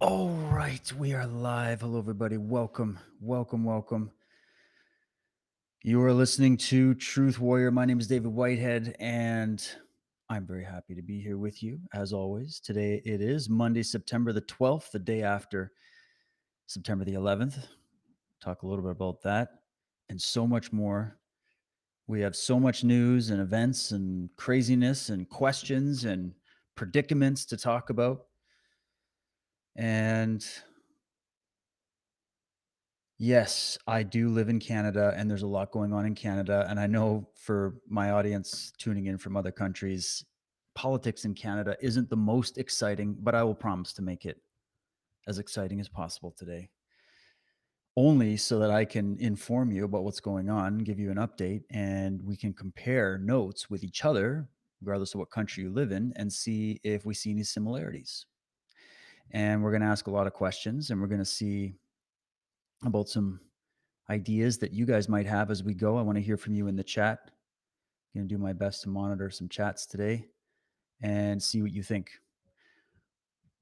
All right, we are live. Hello, everybody. Welcome, welcome, welcome. You are listening to Truth Warrior. My name is David Whitehead, and I'm very happy to be here with you as always. Today it is Monday, September the 12th, the day after September the 11th. Talk a little bit about that and so much more. We have so much news and events and craziness and questions and predicaments to talk about. And Yes, I do live in Canada, and there's a lot going on in Canada. And I know for my audience tuning in from other countries, politics in Canada isn't the most exciting, but I will promise to make it as exciting as possible today. Only so that I can inform you about what's going on, give you an update, and we can compare notes with each other, regardless of what country you live in, and see if we see any similarities. And we're going to ask a lot of questions, and we're going to see about some ideas that you guys might have as we go. I want to hear from you in the chat. I'm going to do my best to monitor some chats today and see what you think.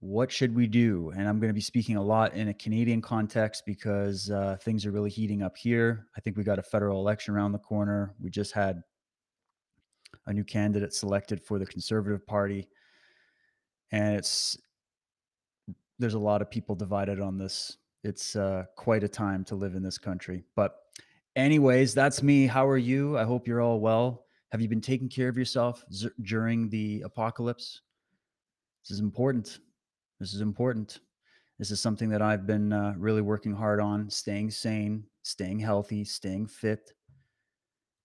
What should we do? And I'm going to be speaking a lot in a Canadian context because uh, things are really heating up here. I think we got a federal election around the corner. We just had a new candidate selected for the Conservative Party. And it's there's a lot of people divided on this. It's uh, quite a time to live in this country. But Anyways, that's me. How are you? I hope you're all well. Have you been taking care of yourself z- during the apocalypse? This is important. This is important. This is something that I've been uh, really working hard on staying sane, staying healthy, staying fit,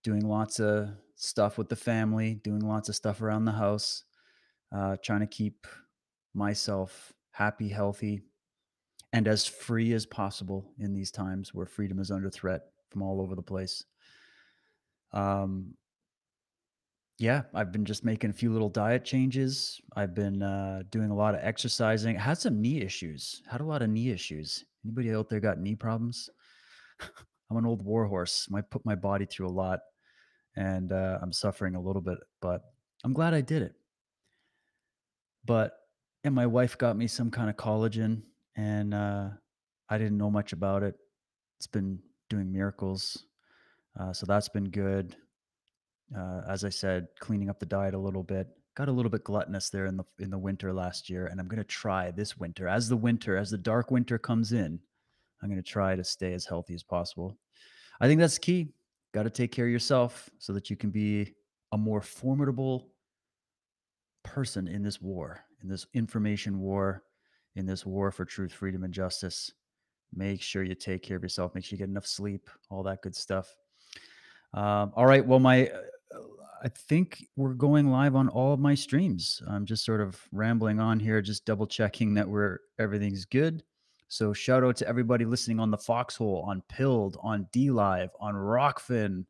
doing lots of stuff with the family, doing lots of stuff around the house, uh, trying to keep myself happy, healthy, and as free as possible in these times where freedom is under threat from all over the place. Um, Yeah, I've been just making a few little diet changes. I've been uh, doing a lot of exercising. Had some knee issues. Had a lot of knee issues. Anybody out there got knee problems? I'm an old warhorse. I put my body through a lot, and uh, I'm suffering a little bit, but I'm glad I did it. But and my wife got me some kind of collagen, and uh, I didn't know much about it. It's been doing miracles, uh, so that's been good. Uh, as I said, cleaning up the diet a little bit. Got a little bit gluttonous there in the in the winter last year, and I'm gonna try this winter. As the winter, as the dark winter comes in, I'm gonna try to stay as healthy as possible. I think that's key. Got to take care of yourself so that you can be a more formidable person in this war, in this information war, in this war for truth, freedom, and justice. Make sure you take care of yourself. Make sure you get enough sleep, all that good stuff. Um, all right. Well, my, uh, I think we're going live on all of my streams. I'm just sort of rambling on here, just double checking that we're everything's good. So shout out to everybody listening on the Foxhole, on Pilled, on D Live, on Rokfin,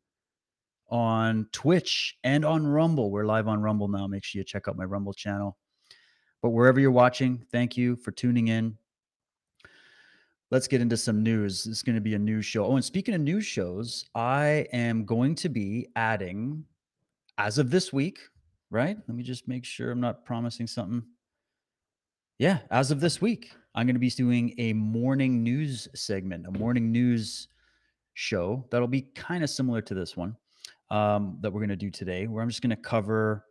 on Twitch, and on Rumble. We're live on Rumble now. Make sure you check out my Rumble channel. But wherever you're watching, thank you for tuning in. Let's get into some news. This is going to be a news show. Oh, and speaking of news shows, I am going to be adding as of this week, right? Let me just make sure I'm not promising something. Yeah, as of this week, I'm going to be doing a morning news segment, a morning news show that'll be kind of similar to this one um, that we're going to do today, where I'm just going to cover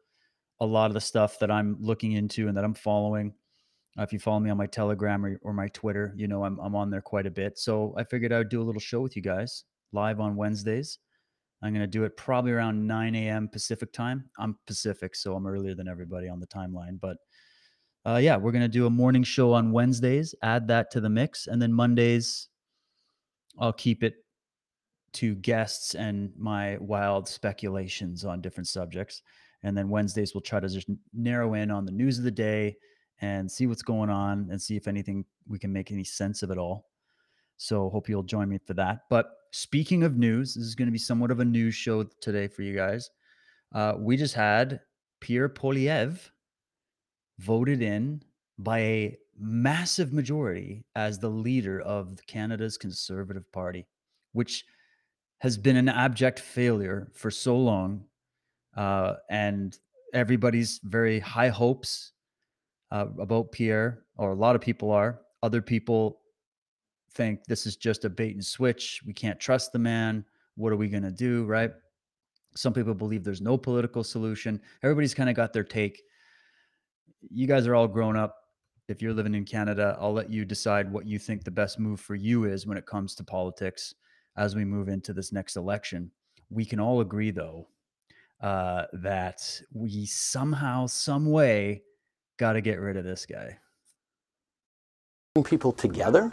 a lot of the stuff that I'm looking into and that I'm following. Uh, if you follow me on my Telegram or, or my Twitter, you know I'm, I'm on there quite a bit. So I figured I would do a little show with you guys live on Wednesdays. I'm going to do it probably around 9 a.m. Pacific time. I'm Pacific, so I'm earlier than everybody on the timeline. But uh, yeah, we're going to do a morning show on Wednesdays, add that to the mix. And then Mondays, I'll keep it to guests and my wild speculations on different subjects. And then Wednesdays, we'll try to just narrow in on the news of the day and see what's going on and see if anything we can make any sense of it all. So hope you'll join me for that. But speaking of news, this is going to be somewhat of a news show today for you guys. Uh, we just had Pierre Poilievre voted in by a massive majority as the leader of Canada's Conservative Party, which has been an abject failure for so long. Uh, and everybody's very high hopes uh, about Pierre, or a lot of people are, Other people think this is just a bait and switch. We can't trust the man. What are we going to do? Right. Some people believe there's no political solution. Everybody's kind of got their take. You guys are all grown up. If you're living in Canada, I'll let you decide what you think the best move for you is when it comes to politics as we move into this next election. We can all agree, though, uh, that we somehow, some way, got to get rid of this guy. People together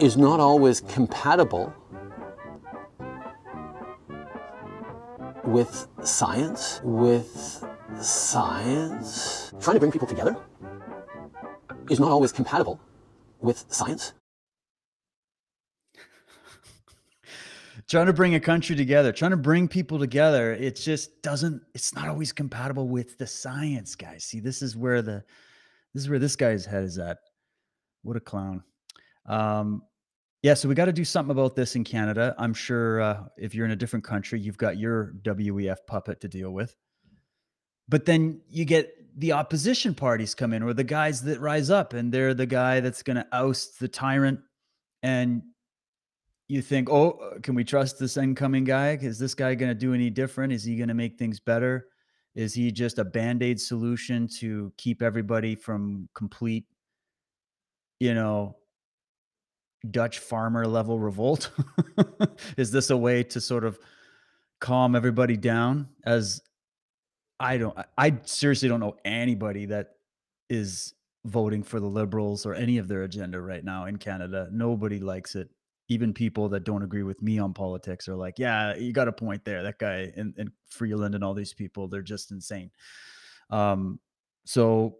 is not always compatible with science, with science. Trying to bring people together is not always compatible with science. Trying to bring a country together, trying to bring people together, it just doesn't, it's not always compatible with the science, guys. See, this is where the, this is where this guy's head is at. What a clown. Um, yeah, so we got to do something about this in Canada. I'm sure uh, if you're in a different country, you've got your WEF puppet to deal with. But then you get the opposition parties come in, or the guys that rise up, and they're the guy that's going to oust the tyrant. And you think, oh, can we trust this incoming guy? Is this guy going to do any different? Is he going to make things better? Is he just a band aid solution to keep everybody from complete, you know, Dutch farmer level revolt? Is this a way to sort of calm everybody down? As I don't, I seriously don't know anybody that is voting for the liberals or any of their agenda right now in Canada. Nobody likes it. Even people that don't agree with me on politics are like, yeah, you got a point there. That guy and, and Freeland and all these people, they're just insane. Um, so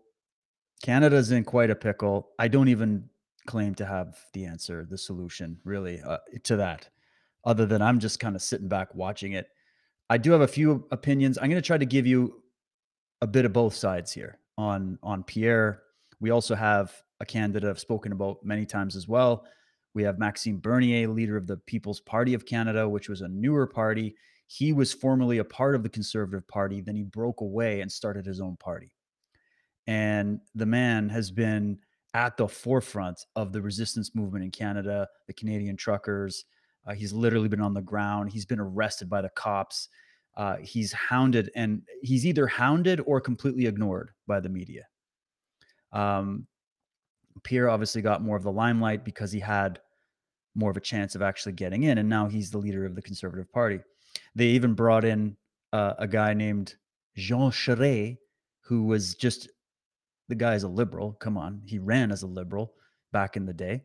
Canada's in quite a pickle. I don't even claim to have the answer, the solution, really, uh, to that, other than I'm just kind of sitting back watching it. I do have a few opinions. I'm going to try to give you a bit of both sides here on on Pierre. We also have a candidate I've spoken about many times as well. We have Maxime Bernier, leader of the People's Party of Canada, which was a newer party. He was formerly a part of the Conservative Party, then he broke away and started his own party. And the man has been at the forefront of the resistance movement in Canada, the Canadian truckers. Uh, he's literally been on the ground. He's been arrested by the cops. Uh, he's hounded, and he's either hounded or completely ignored by the media. Um, Pierre obviously got more of the limelight because he had more of a chance of actually getting in, and now he's the leader of the Conservative Party. They even brought in uh, a guy named Jean Charest, who was just the guy is a liberal. Come on. He ran as a liberal back in the day.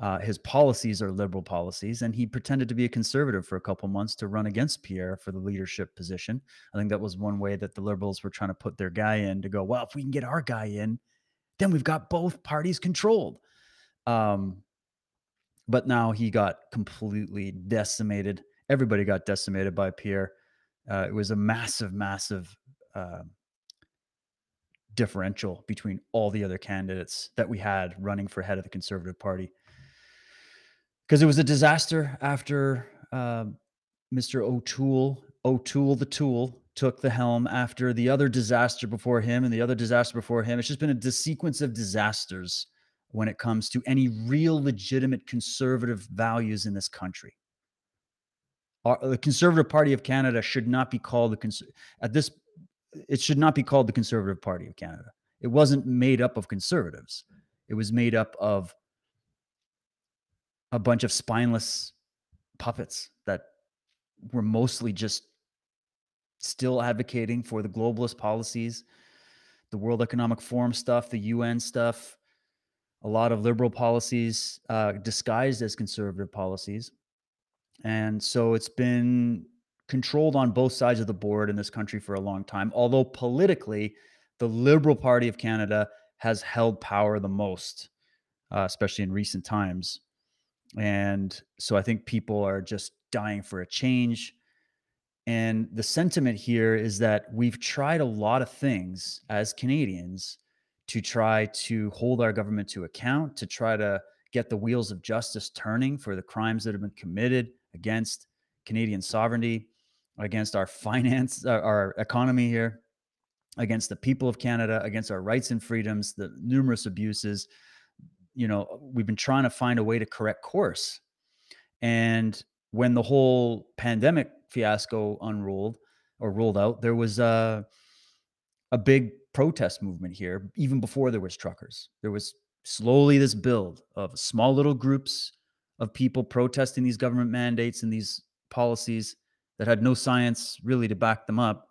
Uh, his policies are liberal policies, and he pretended to be a conservative for a couple months to run against Pierre for the leadership position. I think that was one way that the liberals were trying to put their guy in to go, well, if we can get our guy in, then we've got both parties controlled. Um, but now he got completely decimated. Everybody got decimated by Pierre. Uh, it was a massive, massive uh, differential between all the other candidates that we had running for head of the Conservative Party. Because it was a disaster after uh, Mr. O'Toole, O'Toole the Tool, took the helm after the other disaster before him and the other disaster before him. It's just been a sequence of disasters when it comes to any real legitimate conservative values in this country. Our, the Conservative Party of Canada should not be called the cons- at this it should not be called the Conservative Party of Canada. It wasn't made up of conservatives. It was made up of a bunch of spineless puppets that were mostly just still advocating for the globalist policies, the World Economic Forum stuff, the UN stuff, a lot of liberal policies uh, disguised as conservative policies. And so it's been controlled on both sides of the board in this country for a long time. Although politically, the Liberal Party of Canada has held power the most, uh, especially in recent times. And so I think people are just dying for a change. And the sentiment here is that we've tried a lot of things as Canadians to try to hold our government to account, to try to get the wheels of justice turning for the crimes that have been committed against Canadian sovereignty against our finance, our, our economy here. against the people of Canada, against our rights and freedoms, the numerous abuses. You know, we've been trying to find a way to correct course. And when the whole pandemic fiasco unrolled or rolled out, there was a a big protest movement here even before there was truckers. There was slowly this build of small little groups of people protesting these government mandates and these policies that had no science really to back them up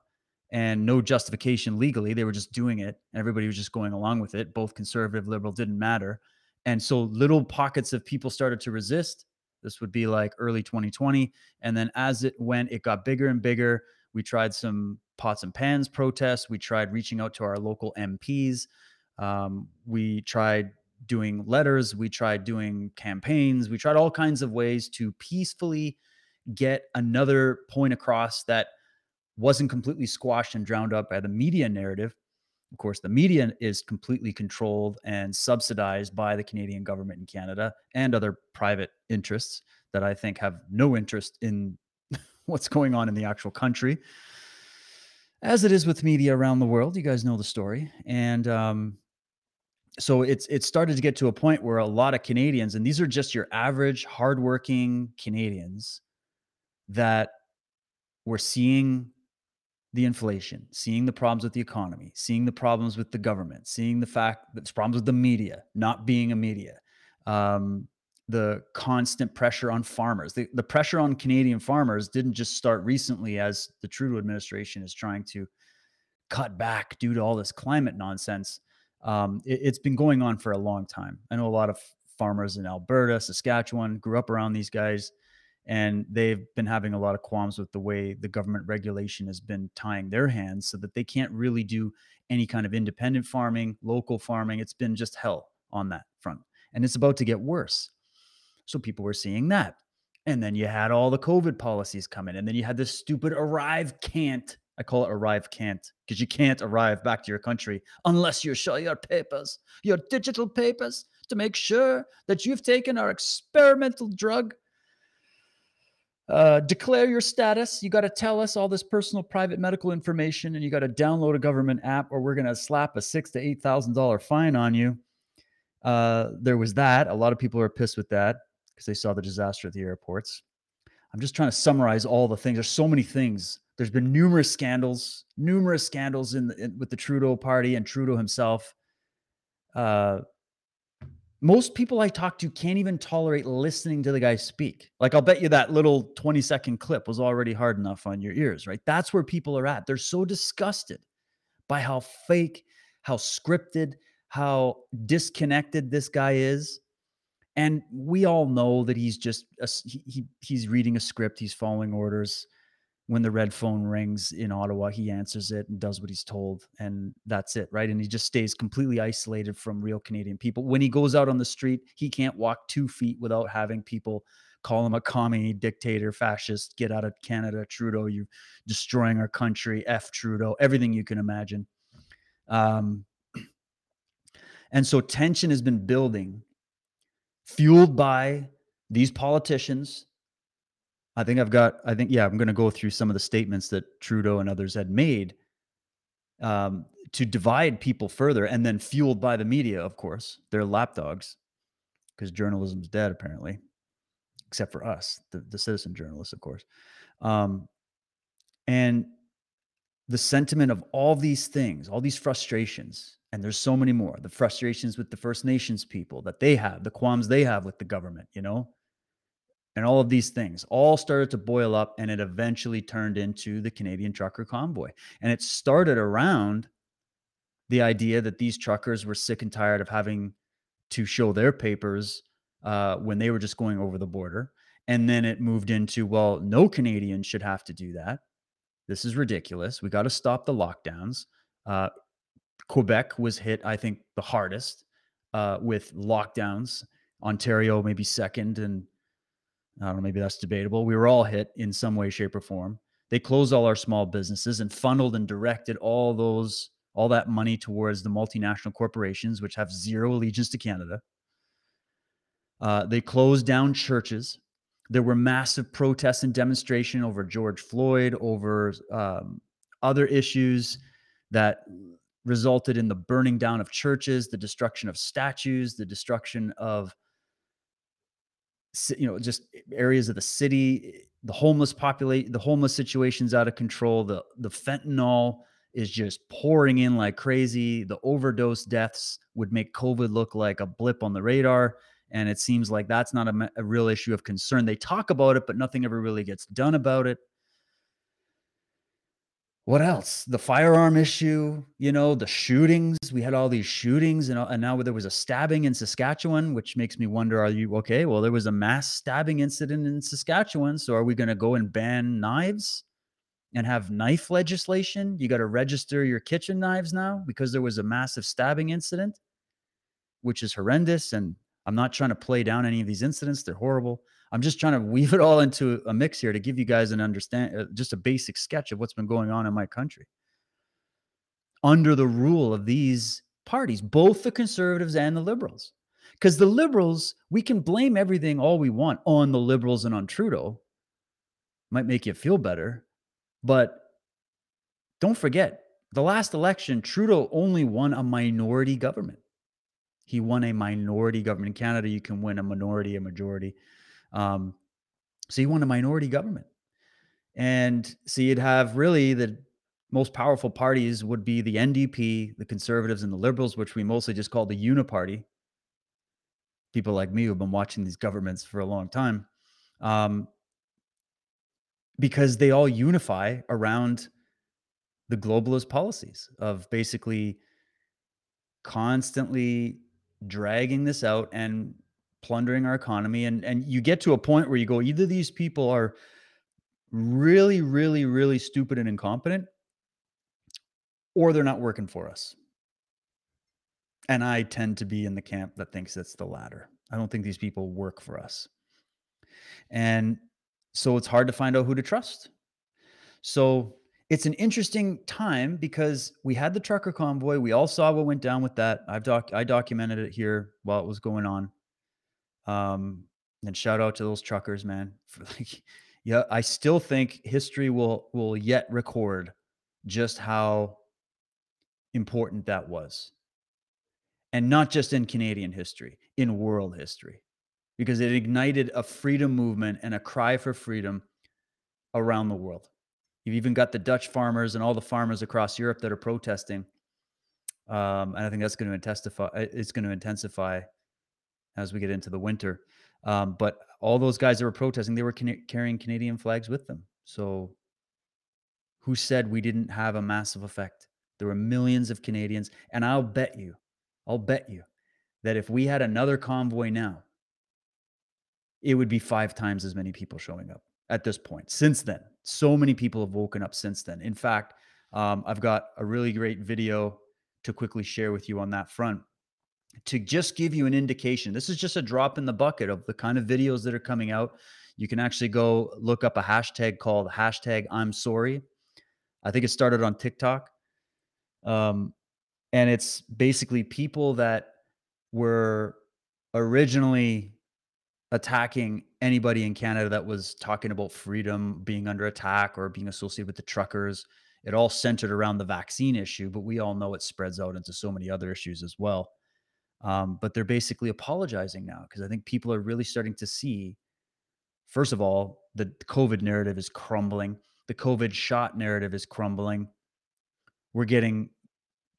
and no justification legally. They were just doing it and everybody was just going along with it. Both conservative, liberal didn't matter. And so little pockets of people started to resist. This would be like early 2020. And then as it went, it got bigger and bigger. We tried some pots and pans protests. We tried reaching out to our local MPs. Um, we tried doing letters. We tried doing campaigns. We tried all kinds of ways to peacefully get another point across that wasn't completely squashed and drowned out by the media narrative. Of course, the media is completely controlled and subsidized by the Canadian government in Canada and other private interests that I think have no interest in what's going on in the actual country. As it is with media around the world, you guys know the story. And um, so it's it started to get to a point where a lot of Canadians, and these are just your average hardworking Canadians, that were seeing the inflation, seeing the problems with the economy, seeing the problems with the government, seeing the fact that there's problems with the media, not being a media, um, the constant pressure on farmers. The, the pressure on Canadian farmers didn't just start recently as the Trudeau administration is trying to cut back due to all this climate nonsense. Um, it, it's been going on for a long time. I know a lot of farmers in Alberta, Saskatchewan, grew up around these guys and they've been having a lot of qualms with the way the government regulation has been tying their hands so that they can't really do any kind of independent farming, local farming. It's been just hell on that front. And it's about to get worse. So people were seeing that. And then you had all the COVID policies coming. And then you had this stupid arrive can't. I call it arrive can't because you can't arrive back to your country unless you show your papers, your digital papers, to make sure that you've taken our experimental drug uh, declare your status. You got to tell us all this personal, private medical information, and you got to download a government app, or we're going to slap a six to eight thousand dollar fine on you. Uh, there was that. A lot of people are pissed with that because they saw the disaster at the airports. I'm just trying to summarize all the things. There's so many things. There's been numerous scandals, numerous scandals in, the, in with the Trudeau party and Trudeau himself. Uh, most people I talk to can't even tolerate listening to the guy speak. Like, I'll bet you that little 20 second clip was already hard enough on your ears, right? That's where people are at. They're so disgusted by how fake, how scripted, how disconnected this guy is. And we all know that he's just, a, he, he, he's reading a script, he's following orders when the red phone rings in Ottawa, he answers it and does what he's told, and that's it, right? And he just stays completely isolated from real Canadian people. When he goes out on the street, he can't walk two feet without having people call him a commie, dictator, fascist, get out of Canada, Trudeau, You're destroying our country, F Trudeau, everything you can imagine. Um, and so tension has been building, fueled by these politicians I think I've got, I think, yeah, I'm going to go through some of the statements that Trudeau and others had made um, to divide people further and then fueled by the media, of course. They're lapdogs because journalism's dead, apparently, except for us, the, the citizen journalists, of course. Um, and the sentiment of all these things, all these frustrations, and there's so many more the frustrations with the First Nations people that they have, the qualms they have with the government, you know, and all of these things all started to boil up and it eventually turned into the Canadian trucker convoy. And it started around the idea that these truckers were sick and tired of having to show their papers uh, when they were just going over the border. And then it moved into, well, no Canadian should have to do that. This is ridiculous. We got to stop the lockdowns. Uh, Quebec was hit, I think, the hardest uh, with lockdowns. Ontario maybe second, and I don't know, maybe that's debatable. We were all hit in some way, shape, or form. They closed all our small businesses and funneled and directed all those, all that money towards the multinational corporations, which have zero allegiance to Canada. Uh, they closed down churches. There were massive protests and demonstration over George Floyd, over um, other issues. that resulted in the burning down of churches, the destruction of statues, the destruction of you know just areas of the city the homeless populate the homeless situation's out of control the the fentanyl is just pouring in like crazy the overdose deaths would make covid look like a blip on the radar and it seems like that's not a, a real issue of concern. They talk about it but nothing ever really gets done about it what else? The firearm issue, you know, the shootings. We had all these shootings, and, and now there was a stabbing in Saskatchewan, which makes me wonder: Are you okay? Well, there was a mass stabbing incident in Saskatchewan, so are we going to go and ban knives and have knife legislation? You got to register your kitchen knives now because there was a massive stabbing incident which is horrendous. And I'm not trying to play down any of these incidents; they're horrible. I'm just trying to weave it all into a mix here to give you guys an understand, uh, just a basic sketch of what's been going on in my country under the rule of these parties, both the conservatives and the liberals. Because the liberals, we can blame everything all we want on the liberals and on Trudeau. Might make you feel better, but don't forget the last election, Trudeau only won a minority government. He won a minority government. In Canada, you can win a minority, a majority. Um, so you want a minority government. And so you'd have really the most powerful parties would be the NDP, the conservatives, and the liberals, which we mostly just call the uniparty. People like me who've been watching these governments for a long time, um, because they all unify around the globalist policies of basically constantly dragging this out and plundering our economy and and you get to a point where you go either these people are really really really stupid and incompetent or they're not working for us. And i tend to be in the camp that thinks it's the latter. I don't think these people work for us. And so it's hard to find out who to trust. So it's an interesting time because we had the trucker convoy. We all saw what went down with that. I've doc i documented it here while it was going on um, and shout out to those truckers, man. For like, yeah, I still think history will will yet record just how important that was. And not just in Canadian history, in world history, because it ignited a freedom movement and a cry for freedom around the world. You've even got the Dutch farmers and all the farmers across Europe that are protesting. Um, and I think that's going to intensify. It's going to intensify as we get into the winter. Um, but all those guys that were protesting, they were can- carrying Canadian flags with them. So who said we didn't have a massive effect? There were millions of Canadians. And I'll bet you, I'll bet you that if we had another convoy now, it would be five times as many people showing up at this point. Since then, so many people have woken up since then. In fact, um, I've got a really great video to quickly share with you on that front to just give you an indication. This is just a drop in the bucket of the kind of videos that are coming out. You can actually go look up a hashtag called hashtag I'm sorry. I think it started on TikTok. Um, and it's basically people that were originally attacking anybody in Canada that was talking about freedom being under attack or being associated with the truckers. It all centered around the vaccine issue, but we all know it spreads out into so many other issues as well. Um, but they're basically apologizing now because I think people are really starting to see, first of all, the COVID narrative is crumbling. The COVID shot narrative is crumbling. We're getting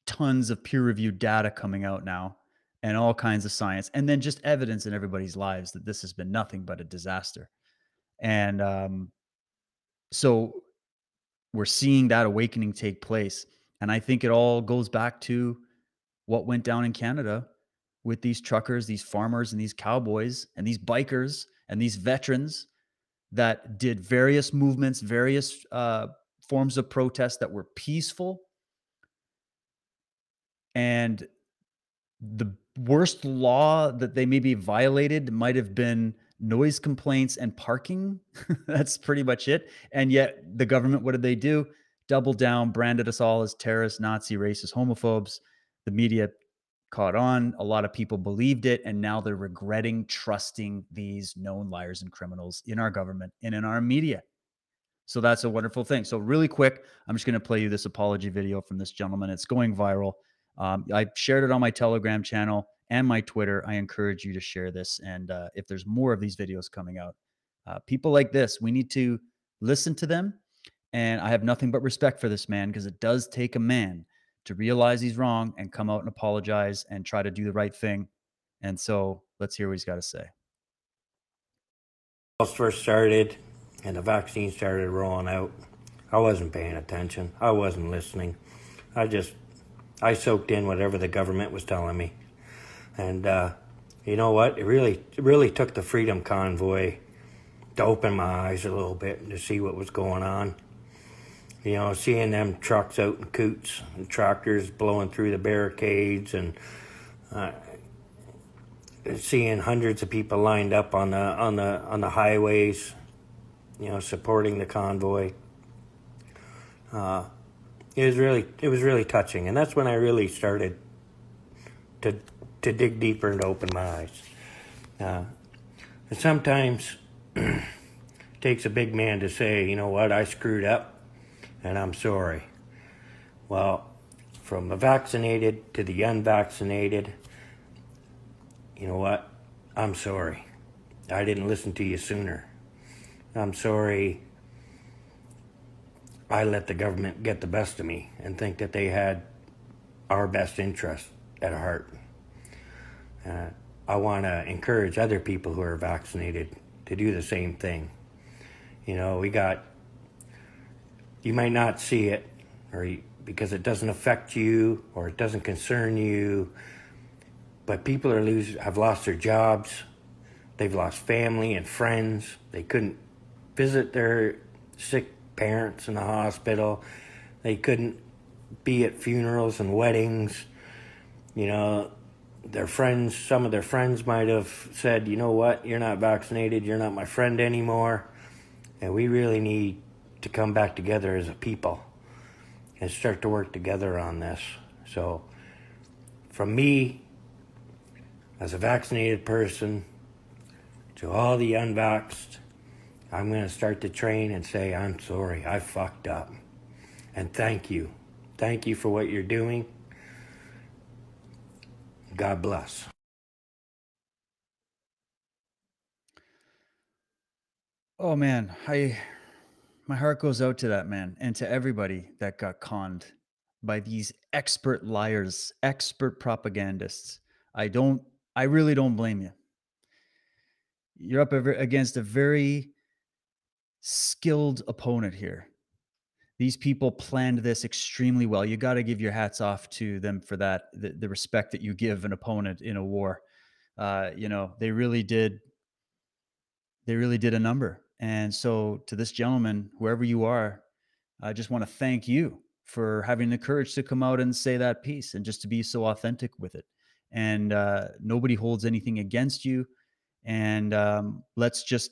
tons of peer reviewed data coming out now and all kinds of science, and then just evidence in everybody's lives that this has been nothing but a disaster. And um, so we're seeing that awakening take place. And I think it all goes back to what went down in Canada with these truckers, these farmers, and these cowboys, and these bikers, and these veterans that did various movements, various uh, forms of protest that were peaceful. And the worst law that they maybe violated might have been noise complaints and parking. That's pretty much it. And yet, the government, what did they do? Double down, branded us all as terrorists, Nazi, racist, homophobes. The media caught on. A lot of people believed it, and now they're regretting trusting these known liars and criminals in our government and in our media. So that's a wonderful thing. So really quick, I'm just going to play you this apology video from this gentleman. It's going viral. Um, I shared it on my Telegram channel and my Twitter. I encourage you to share this. And uh, if there's more of these videos coming out, uh, people like this, we need to listen to them. And I have nothing but respect for this man because it does take a man to realize he's wrong and come out and apologize and try to do the right thing. And so let's hear what he's got to say. first started and the vaccine started rolling out, I wasn't paying attention. I wasn't listening. I just, I soaked in whatever the government was telling me. And uh, you know what? It really, it really took the Freedom Convoy to open my eyes a little bit and to see what was going on. You know, seeing them trucks out in Coutts and tractors blowing through the barricades and uh, seeing hundreds of people lined up on the on the on the highways, you know, supporting the convoy. Uh, it was really it was really touching, and that's when I really started to to dig deeper and to open my eyes. Uh, and sometimes it takes a big man to say, you know what, I screwed up, and I'm sorry. Well, from the vaccinated to the unvaccinated you know what? I'm sorry. I didn't listen to you sooner. I'm sorry I let the government get the best of me and think that they had our best interest at heart. Uh, I want to encourage other people who are vaccinated to do the same thing. You know, we got, you might not see it or you, because it doesn't affect you or it doesn't concern you but people are lose have lost their jobs. They've lost family and friends. They couldn't visit their sick parents in the hospital. They couldn't be at funerals and weddings. You know, their friends, some of their friends might have said, you know what, you're not vaccinated, you're not my friend anymore. And we really need to come back together as a people and start to work together on this. So, from me as a vaccinated person to all the unvaxxed, I'm going to start to train and say, I'm sorry, I fucked up. And thank you. Thank you for what you're doing. God bless. Oh man, I my heart goes out to that man and to everybody that got conned by these expert liars, expert propagandists. I don't I really don't blame you. You're up against a very skilled opponent here. These people planned this extremely well. You got to give your hats off to them for that, the, the, respect that you give an opponent in a war. Uh, you know, they really did. They really did a number. And so, to this gentleman, whoever you are, I just want to thank you for having the courage to come out and say that piece and just to be so authentic with it and uh, nobody holds anything against you. And um, let's just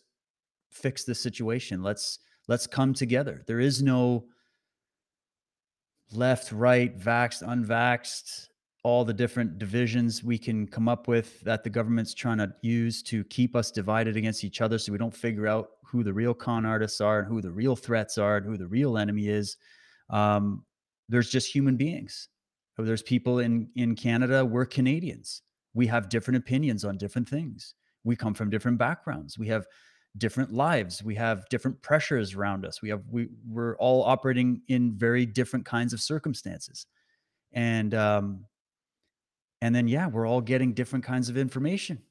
fix the situation. Let's let's come together. There is no left, right, vaxxed, unvaxxed, all the different divisions we can come up with that the government's trying to use to keep us divided against each other so we don't figure out who the real con artists are and who the real threats are and who the real enemy is. Um, there's just human beings there's people in in Canada. We're Canadians. We have different opinions on different things. We come from different backgrounds. We have different lives. We have different pressures around us. We have we we're all operating in very different kinds of circumstances, and um, and then yeah, we're all getting different kinds of information.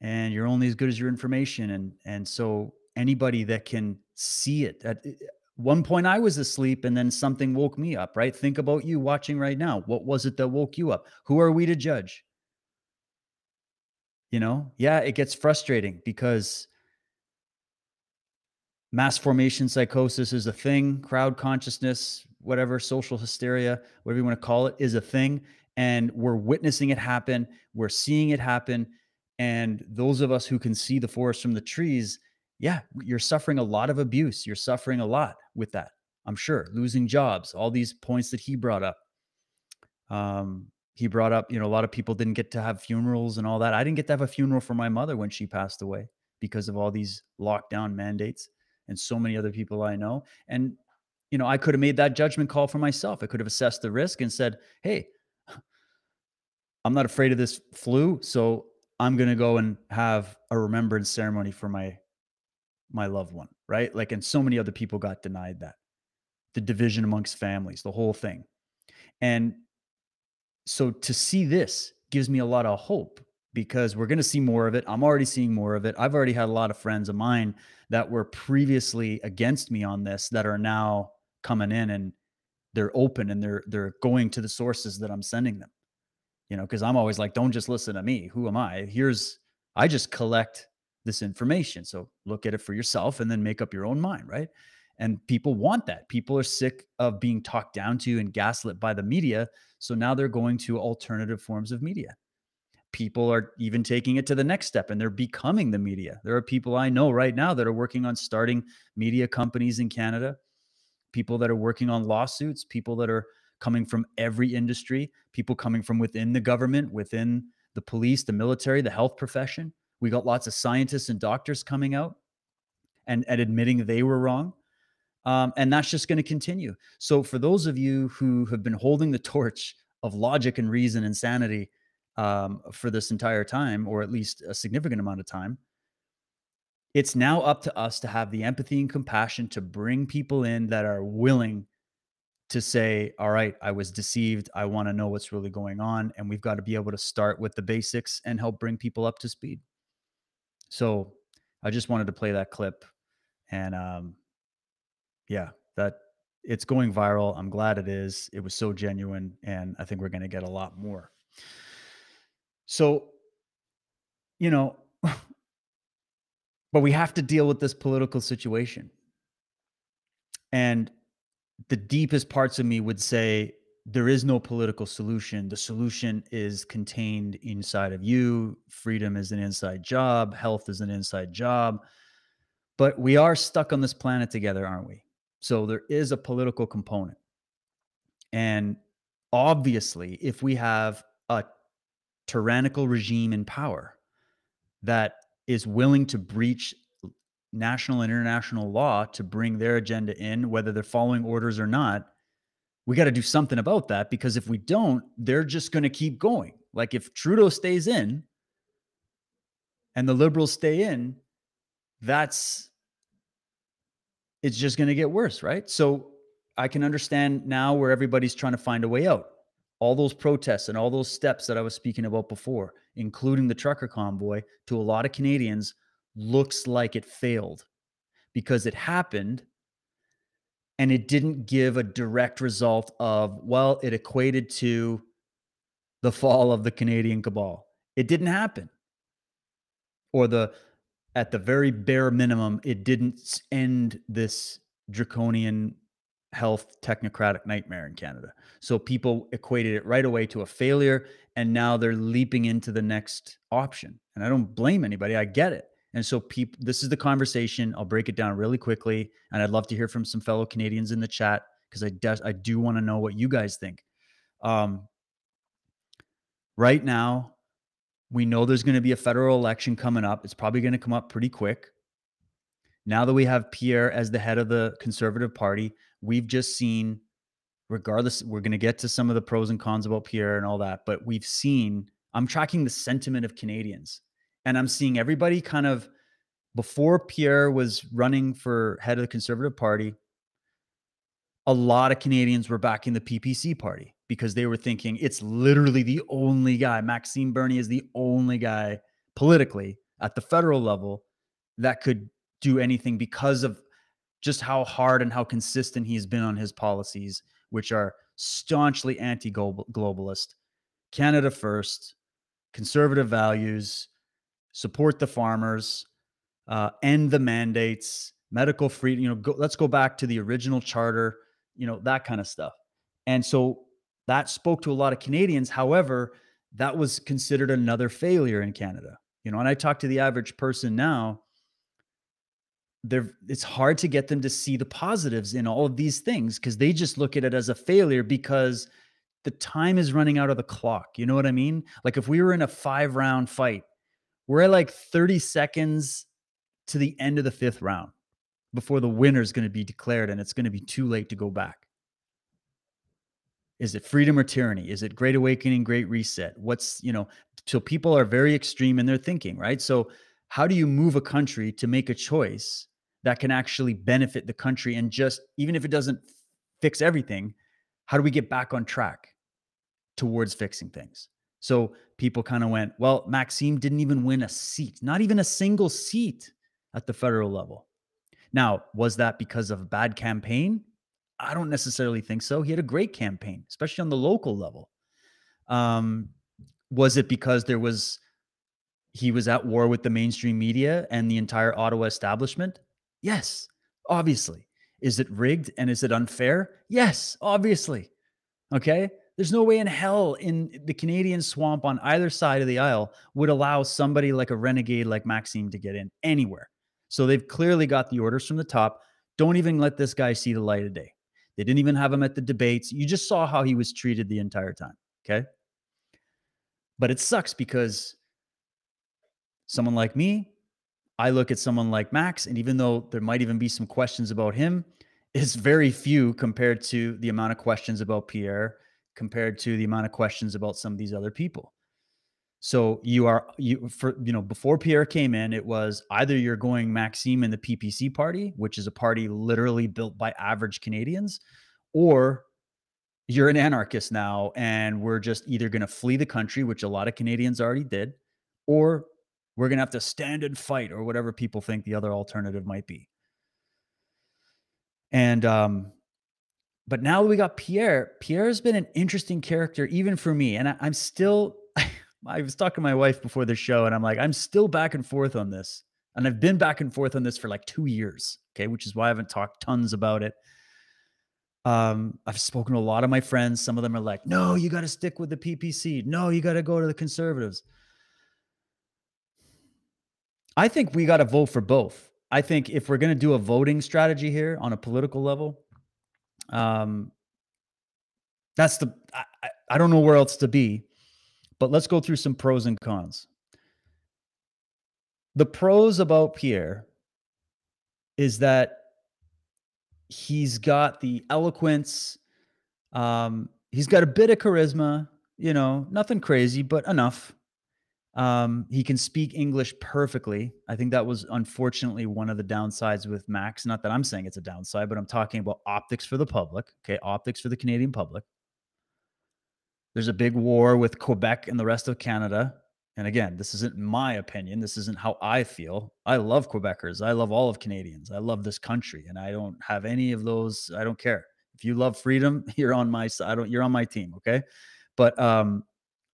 And you're only as good as your information, and and so anybody that can see it at eh, one point I was asleep and then something woke me up, right? Think about you watching right now. What was it that woke you up? Who are we to judge? You know, yeah, it gets frustrating because mass formation psychosis is a thing, crowd consciousness, whatever, social hysteria, whatever you want to call it, is a thing. And we're witnessing it happen, we're seeing it happen. And those of us who can see the forest from the trees, yeah, you're suffering a lot of abuse. You're suffering a lot with that. I'm sure losing jobs, all these points that he brought up. Um, he brought up, you know, a lot of people didn't get to have funerals and all that. I didn't get to have a funeral for my mother when she passed away because of all these lockdown mandates. and so many other people I know. And, you know, I could have made that judgment call for myself. I could have assessed the risk and said, hey, I'm not afraid of this flu. So I'm to go and have a remembrance ceremony for my my loved one, right? Like and so many other people got denied that. The division amongst families, the whole thing. And so to see this gives me a lot of hope because we're going to see more of it. I'm already seeing more of it. I've already had a lot of friends of mine that were previously against me on this that are now coming in and they're open and they're they're going to the sources that I'm sending them. You know, because I'm always like, don't just listen to me. Who am I? Here's I just collect this information. So look at it for yourself and then make up your own mind, right? And people want that. People are sick of being talked down to and gaslit by the media. So now they're going to alternative forms of media. People are even taking it to the next step and they're becoming the media. There are people I know right now that are working on starting media companies in Canada, people that are working on lawsuits, people that are coming from every industry, people coming from within the government, within the police, the military, the health profession. We got lots of scientists and doctors coming out and, and admitting they were wrong. Um, and that's just going to continue. So, for those of you who have been holding the torch of logic and reason and sanity um, for this entire time, or at least a significant amount of time, it's now up to us to have the empathy and compassion to bring people in that are willing to say, All right, I was deceived. I want to know what's really going on. And we've got to be able to start with the basics and help bring people up to speed. So, I just wanted to play that clip. And um, yeah, that it's going viral. I'm glad it is. It was so genuine, and I think we're going to get a lot more. So, you know, but we have to deal with this political situation. And the deepest parts of me would say there is no political solution. The solution is contained inside of you. Freedom is an inside job, health is an inside job. But we are stuck on this planet together, aren't we? So there is a political component. And obviously, if we have a tyrannical regime in power that is willing to breach national and international law to bring their agenda in, whether they're following orders or not, we got to do something about that because if we don't, they're just going to keep going. Like if Trudeau stays in and the liberals stay in, that's it's just going to get worse, right? So I can understand now where everybody's trying to find a way out. All those protests and all those steps that I was speaking about before, including the trucker convoy, to a lot of Canadians looks like it failed because it happened and it didn't give a direct result of, well, it equated to the fall of the Canadian cabal. It didn't happen. Or the at the very bare minimum, it didn't end this draconian health technocratic nightmare in Canada. So people equated it right away to a failure, and now they're leaping into the next option. And I don't blame anybody. I get it. And so people, this is the conversation. I'll break it down really quickly, and I'd love to hear from some fellow Canadians in the chat because I de- I do want to know what you guys think. Um, right now, we know there's going to be a federal election coming up. It's probably going to come up pretty quick. Now that we have Pierre as the head of the Conservative Party, we've just seen, regardless, we're going to get to some of the pros and cons about Pierre and all that, but we've seen, I'm tracking the sentiment of Canadians and I'm seeing everybody kind of, before Pierre was running for head of the Conservative Party, a lot of Canadians were backing the PPC party because they were thinking it's literally the only guy. Maxime Bernier is the only guy politically at the federal level that could do anything because of just how hard and how consistent he's been on his policies, which are staunchly anti globalist, Canada first, conservative values, support the farmers, uh, end the mandates, medical freedom. You know, go, let's go back to the original charter, you know, that kind of stuff. And so that spoke to a lot of Canadians. However, that was considered another failure in Canada. You know, and I talk to the average person now, there it's hard to get them to see the positives in all of these things because they just look at it as a failure because the time is running out of the clock. You know what I mean? Like if we were in a 5 round fight, we're at like 30 seconds to the end of the 5th round. before the winner is going to be declared and it's going to be too late to go back? Is it freedom or tyranny? Is it great awakening, great reset? What's, you know, so people are very extreme in their thinking, right? So, how do you move a country to make a choice that can actually benefit the country and just, even if it doesn't fix everything, how do we get back on track towards fixing things? So, people kind of went, well, Maxime didn't even win a seat, not even a single seat at the federal level. Now, was that because of a bad campaign? I don't necessarily think so. He had a great campaign, especially on the local level. Um, was it because there was he was at war with the mainstream media and the entire Ottawa establishment? Yes, obviously. Is it rigged and is it unfair? Yes, obviously. Okay. There's no way in hell in the Canadian swamp on either side of the aisle would allow somebody like a renegade like Maxime to get in anywhere. So they've clearly got the orders from the top. Don't even let this guy see the light of day. They didn't even have him at the debates. You just saw how he was treated the entire time. Okay. But it sucks because someone like me, I look at someone like Max, and even though there might even be some questions about him, it's very few compared to the amount of questions about Pierre, compared to the amount of questions about some of these other people. So you are you for you know before Pierre came in, it was either you're going Maxime in the PPC party, which is a party literally built by average Canadians, or you're an anarchist now, and we're just either going to flee the country, which a lot of Canadians already did, or we're going to have to stand and fight, or whatever people think the other alternative might be. And um, but now we got Pierre. Pierre's been an interesting character, even for me, and I, I'm still I was talking to my wife before the show, and I'm like, I'm still back and forth on this. And I've been back and forth on this for like two years. Okay. Which is why I haven't talked tons about it. Um, I've spoken to a lot of my friends. Some of them are like, no, you got to stick with the PPC. No, you got to go to the conservatives. I think we got to vote for both. I think if we're going to do a voting strategy here on a political level, um, that's the, I, I don't know where else to be. But let's go through some pros and cons. The pros about Pierre is that he's got the eloquence. Um, he's got a bit of charisma, you know, nothing crazy, but enough. Um, he can speak English perfectly. I think that was unfortunately one of the downsides with Max. Not that I'm saying it's a downside, but I'm talking about optics for the public. Okay. Optics for the Canadian public. There's a big war with Quebec and the rest of Canada. And again, this isn't my opinion. This isn't how I feel. I love Quebecers. I love all of Canadians. I love this country and I don't have any of those. I don't care. If you love freedom, you're on my side. You're on my team, okay? But um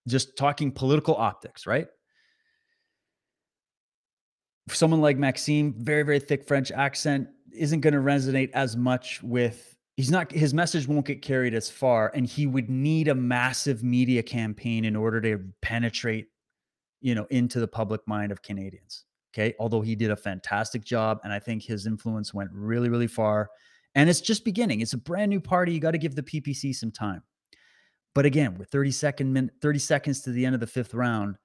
just talking political optics, right? someone like Maxime, very very thick French accent isn't going to resonate as much with he's not his message won't get carried as far and he would need a massive media campaign in order to penetrate you know into the public mind of Canadians okay? Although he did a fantastic job and I think his influence went really really far and it's just beginning. It's a brand new party. You got to give the PPC some time but again with 30 second min 30 seconds to the end of the 5th round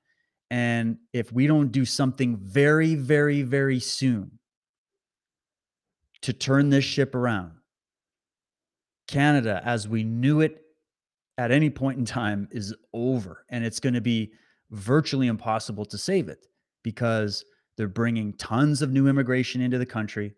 and if we don't do something very very very soon to turn this ship around Canada, as we knew it at any point in time, is over. And it's going to be virtually impossible to save it because they're bringing tons of new immigration into the country.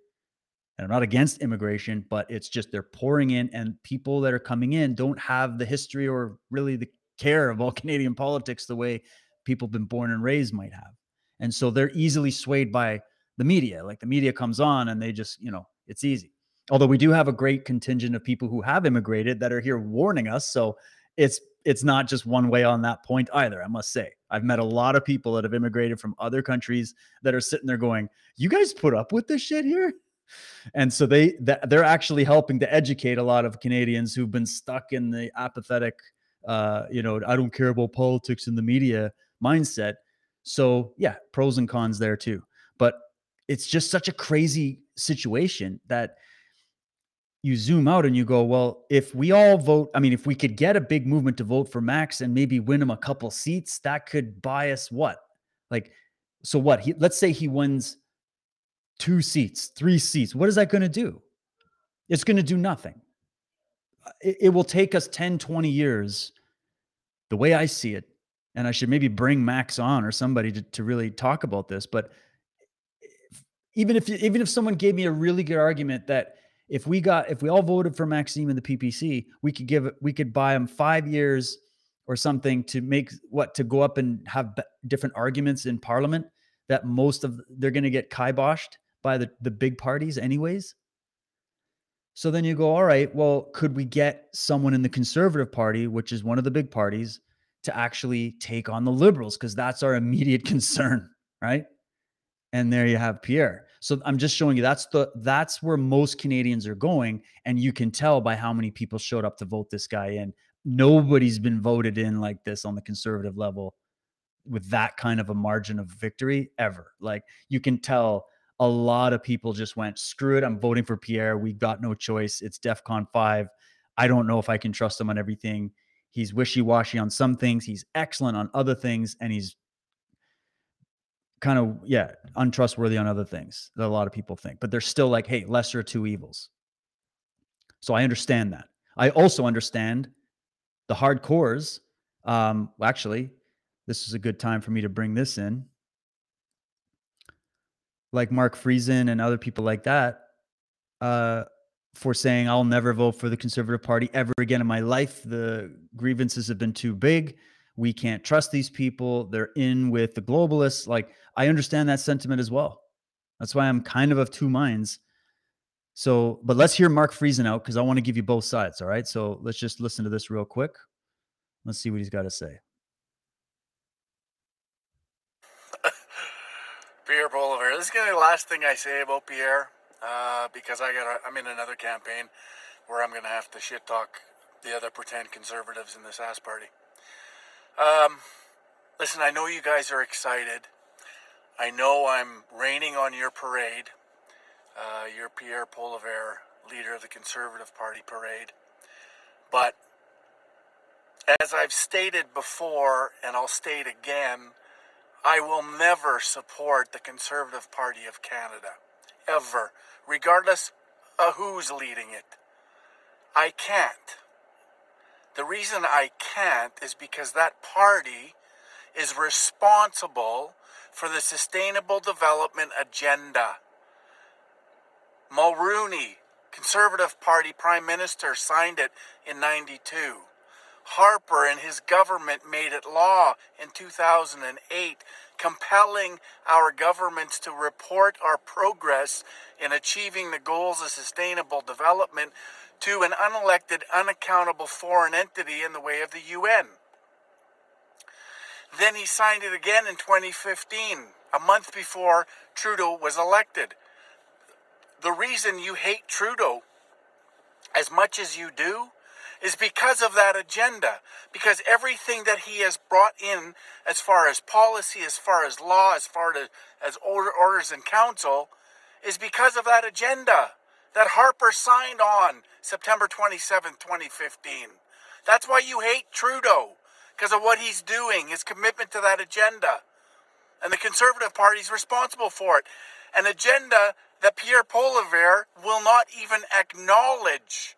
And I'm not against immigration, but it's just they're pouring in, and people that are coming in don't have the history or really the care of all Canadian politics the way people been born and raised might have. And so they're easily swayed by the media. Like the media comes on and they just, you know, it's easy although we do have a great contingent of people who have immigrated that are here warning us so it's it's not just one way on that point either i must say i've met a lot of people that have immigrated from other countries that are sitting there going you guys put up with this shit here and so they they're actually helping to educate a lot of canadians who've been stuck in the apathetic uh you know i don't care about politics in the media mindset so yeah pros and cons there too but it's just such a crazy situation that you zoom out and you go, well, if we all vote, I mean, if we could get a big movement to vote for Max and maybe win him a couple seats, that could buy us what? Like, so what? He let's say he wins two seats, three seats. What is that going to do? It's going to do nothing. It, it will take us 10, 20 years, the way I see it. And I should maybe bring Max on or somebody to, to really talk about this. But eh, even if even if someone gave me a really good argument that if we got if we all voted for Maxime in the PPC, we could give we could buy him five years or something to make what to go up and have different arguments in Parliament that most of they're going to get kiboshed by the the big parties anyways. So then you go, all right, well, could we get someone in the Conservative Party, which is one of the big parties, to actually take on the Liberals? Because that's our immediate concern, right? and there you have Pierre. So I'm just showing you that's the that's where most Canadians are going, and you can tell by how many people showed up to vote this guy in. Nobody's been voted in like this on the conservative level with that kind of a margin of victory ever. Like you can tell a lot of people just went, screw it, I'm voting for Pierre. We got no choice. It's DEFCON 5. I don't know if I can trust him on everything. He's wishy-washy on some things, he's excellent on other things, and he's kind of yeah untrustworthy on other things that a lot of people think but they're still like hey lesser of two evils so i understand that i also understand the hardcores um actually this is a good time for me to bring this in like mark friesen and other people like that uh for saying i'll never vote for the conservative party ever again in my life. The grievances have been too big. We can't trust these people. They're in with the globalists. Like i understand that sentiment as well. That's why i'm kind of of two minds. So but let's hear mark friesen out because i want to give you both sides all right? So let's just listen to this real quick. Let's see what he's got to say Pierre Poilievre. This is gonna be the last thing I say about Pierre, uh, because I got I'm in another campaign where I'm gonna have to shit talk the other pretend conservatives in this ass party. Um, listen, I know you guys are excited. I know I'm raining on your parade, uh, your Pierre Poilievre, leader of the Conservative Party parade. But as I've stated before, and I'll state again, I will never support the Conservative Party of Canada, ever, regardless of who's leading it. I can't. The reason I can't is because that party is responsible for the Sustainable Development Agenda. Mulroney, Conservative Party Prime Minister, signed it in 92. Harper and his government made it law in 2008, compelling our governments to report our progress in achieving the goals of sustainable development to an unelected, unaccountable foreign entity in the way of the UN. Then he signed it again in 2015, a month before Trudeau was elected. The reason you hate Trudeau as much as you do is because of that agenda. Because everything that he has brought in, as far as policy, as far as law, as far as, as order, orders and council, is because of that agenda that Harper signed on September 27, 2015. That's why you hate Trudeau, because of what he's doing, his commitment to that agenda. And the Conservative Party is responsible for it. An agenda that Pierre Poilievre will not even acknowledge.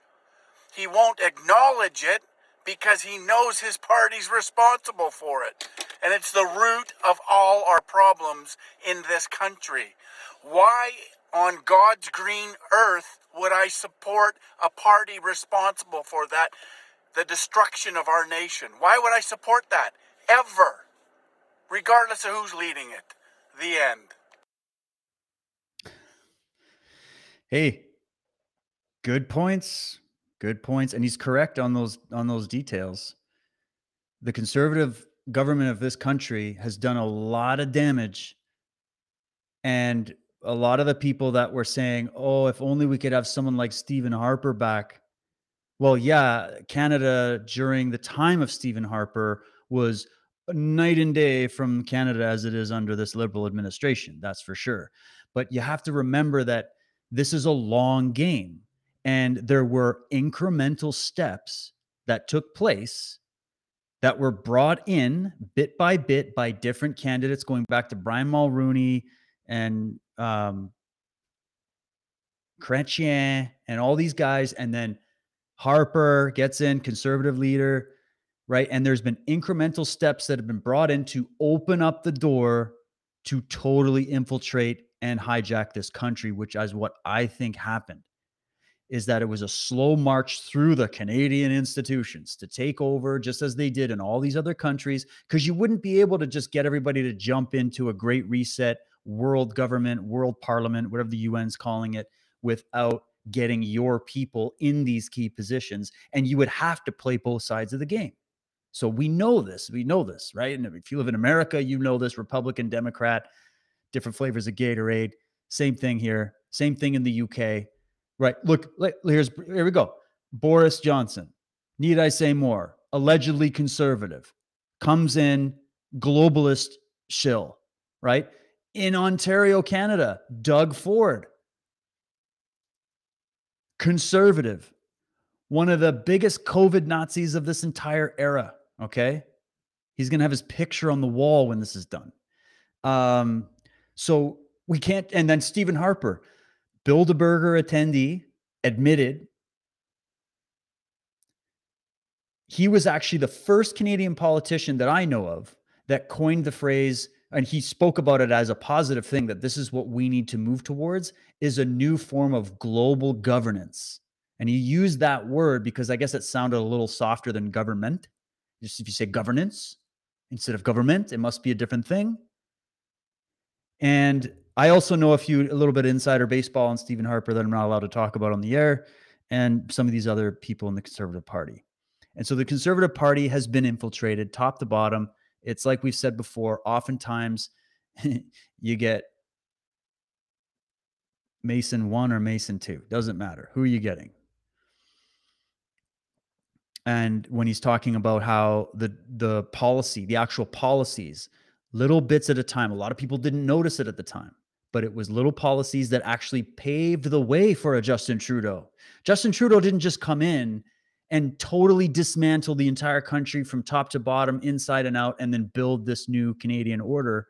He won't acknowledge it because he knows his party's responsible for it. And it's the root of all our problems in this country. Why on God's green earth would I support a party responsible for that, the destruction of our nation? Why would I support that? Ever. Regardless of who's leading it. The end. hey good points good points and he's correct on those on those details. The conservative government of this country has done a lot of damage and a lot of the people that were saying oh if only we could have someone like Stephen Harper back. Well yeah Canada during the time of Stephen Harper was night and day from Canada as it is under this liberal administration that's for sure. But you have to remember that this is a long game and there were incremental steps that took place that were brought in bit by bit by different candidates going back to Brian Mulroney and um, Chrétien, and all these guys, and then Harper gets in, conservative leader, right? And there's been incremental steps that have been brought in to open up the door to totally infiltrate and hijack this country, which is what I think happened. Is that it was a slow march through the Canadian institutions to take over, just as they did in all these other countries, because you wouldn't be able to just get everybody to jump into a great reset, world government, world parliament, whatever the UN's calling it, without getting your people in these key positions. And you would have to play both sides of the game. So we know this. We know this, right? And if you live in America, you know this Republican, Democrat, different flavors of Gatorade. Same thing here. Same thing in the UK. Right. Look, here's here we go. Boris Johnson. Need I say more? Allegedly conservative. Comes in globalist shill, right? In Ontario, Canada, Doug Ford. Conservative. One of the biggest COVID Nazis of this entire era. Okay. He's going to have his picture on the wall when this is done. Um, so we can't, and then Stephen Harper, Bilderberger attendee, admitted he was actually the first Canadian politician that I know of that coined the phrase, and he spoke about it as a positive thing that this is what we need to move towards is a new form of global governance. And he used that word because I guess it sounded a little softer than government. Just if you say governance instead of government, it must be a different thing. And I also know a few, a little bit insider baseball on Stephen Harper that I'm not allowed to talk about on the air, and some of these other people in the Conservative Party. And so the Conservative Party has been infiltrated top to bottom. It's like we've said before, oftentimes you get Mason one or Mason two, doesn't matter. Who are you getting? And when he's talking about how the the policy, the actual policies, little bits at a time, a lot of people didn't notice it at the time, but it was little policies that actually paved the way for a Justin Trudeau. Justin Trudeau didn't just come in and totally dismantle the entire country from top to bottom, inside and out, and then build this new Canadian order.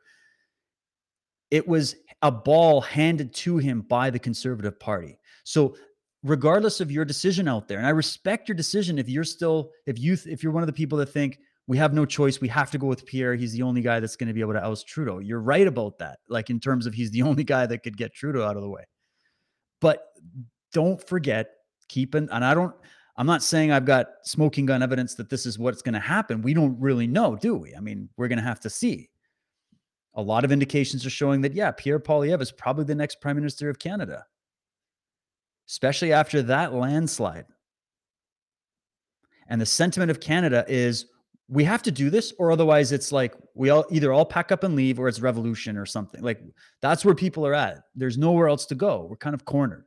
It was a ball handed to him by the Conservative Party. So, regardless of your decision out there, and I respect your decision if you're still, if you, if you're one of the people that think we have no choice, we have to go with Pierre, he's the only guy that's going to be able to oust Trudeau. You're right about that. Like in terms of he's the only guy that could get Trudeau out of the way. But don't forget, keep an, and I don't, I'm not saying I've got smoking gun evidence that this is what's going to happen. We don't really know, do we? I mean, we're going to have to see. A lot of indications are showing that, yeah, Pierre Poilievre is probably the next prime minister of Canada, especially after that landslide. And the sentiment of Canada is we have to do this, or otherwise it's like we all either all pack up and leave or it's revolution or something. Like that's where people are at. There's nowhere else to go. We're kind of cornered.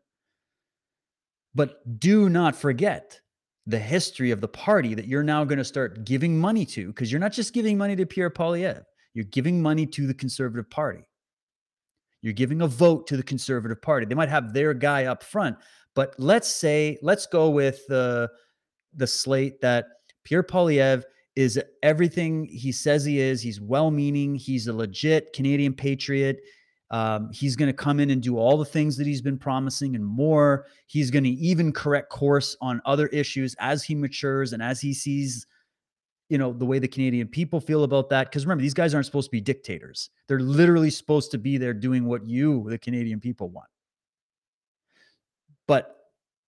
But do not forget the history of the party that you're now going to start giving money to, because you're not just giving money to Pierre Poilievre, you're giving money to the Conservative Party. You're giving a vote to the Conservative Party. They might have their guy up front, but let's say, let's go with the the slate that Pierre Poilievre is everything he says he is. He's well-meaning. He's a legit Canadian patriot. Um, he's going to come in and do all the things that he's been promising and more. He's going to even correct course on other issues as he matures and as he sees, you know, the way the Canadian people feel about that. Because remember, these guys aren't supposed to be dictators. They're literally supposed to be there doing what you, the Canadian people, want. But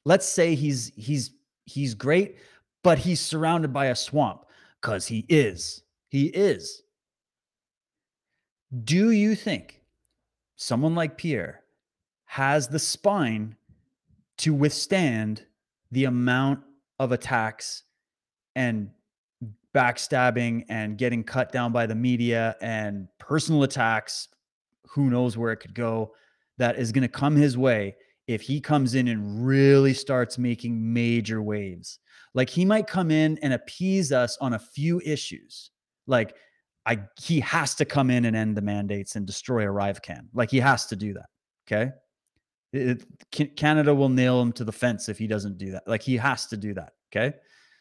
let's say he's he's he's great, but he's surrounded by a swamp because he is. He is. Do you think someone like Pierre has the spine to withstand the amount of attacks and backstabbing and getting cut down by the media and personal attacks? Who knows where it could go? That is going to come his way if he comes in and really starts making major waves. Like he might come in and appease us on a few issues. Like I he has to come in and end the mandates and destroy ArriveCan. Like he has to do that. Okay. It, Canada will nail him to the fence if he doesn't do that. Like he has to do that. Okay.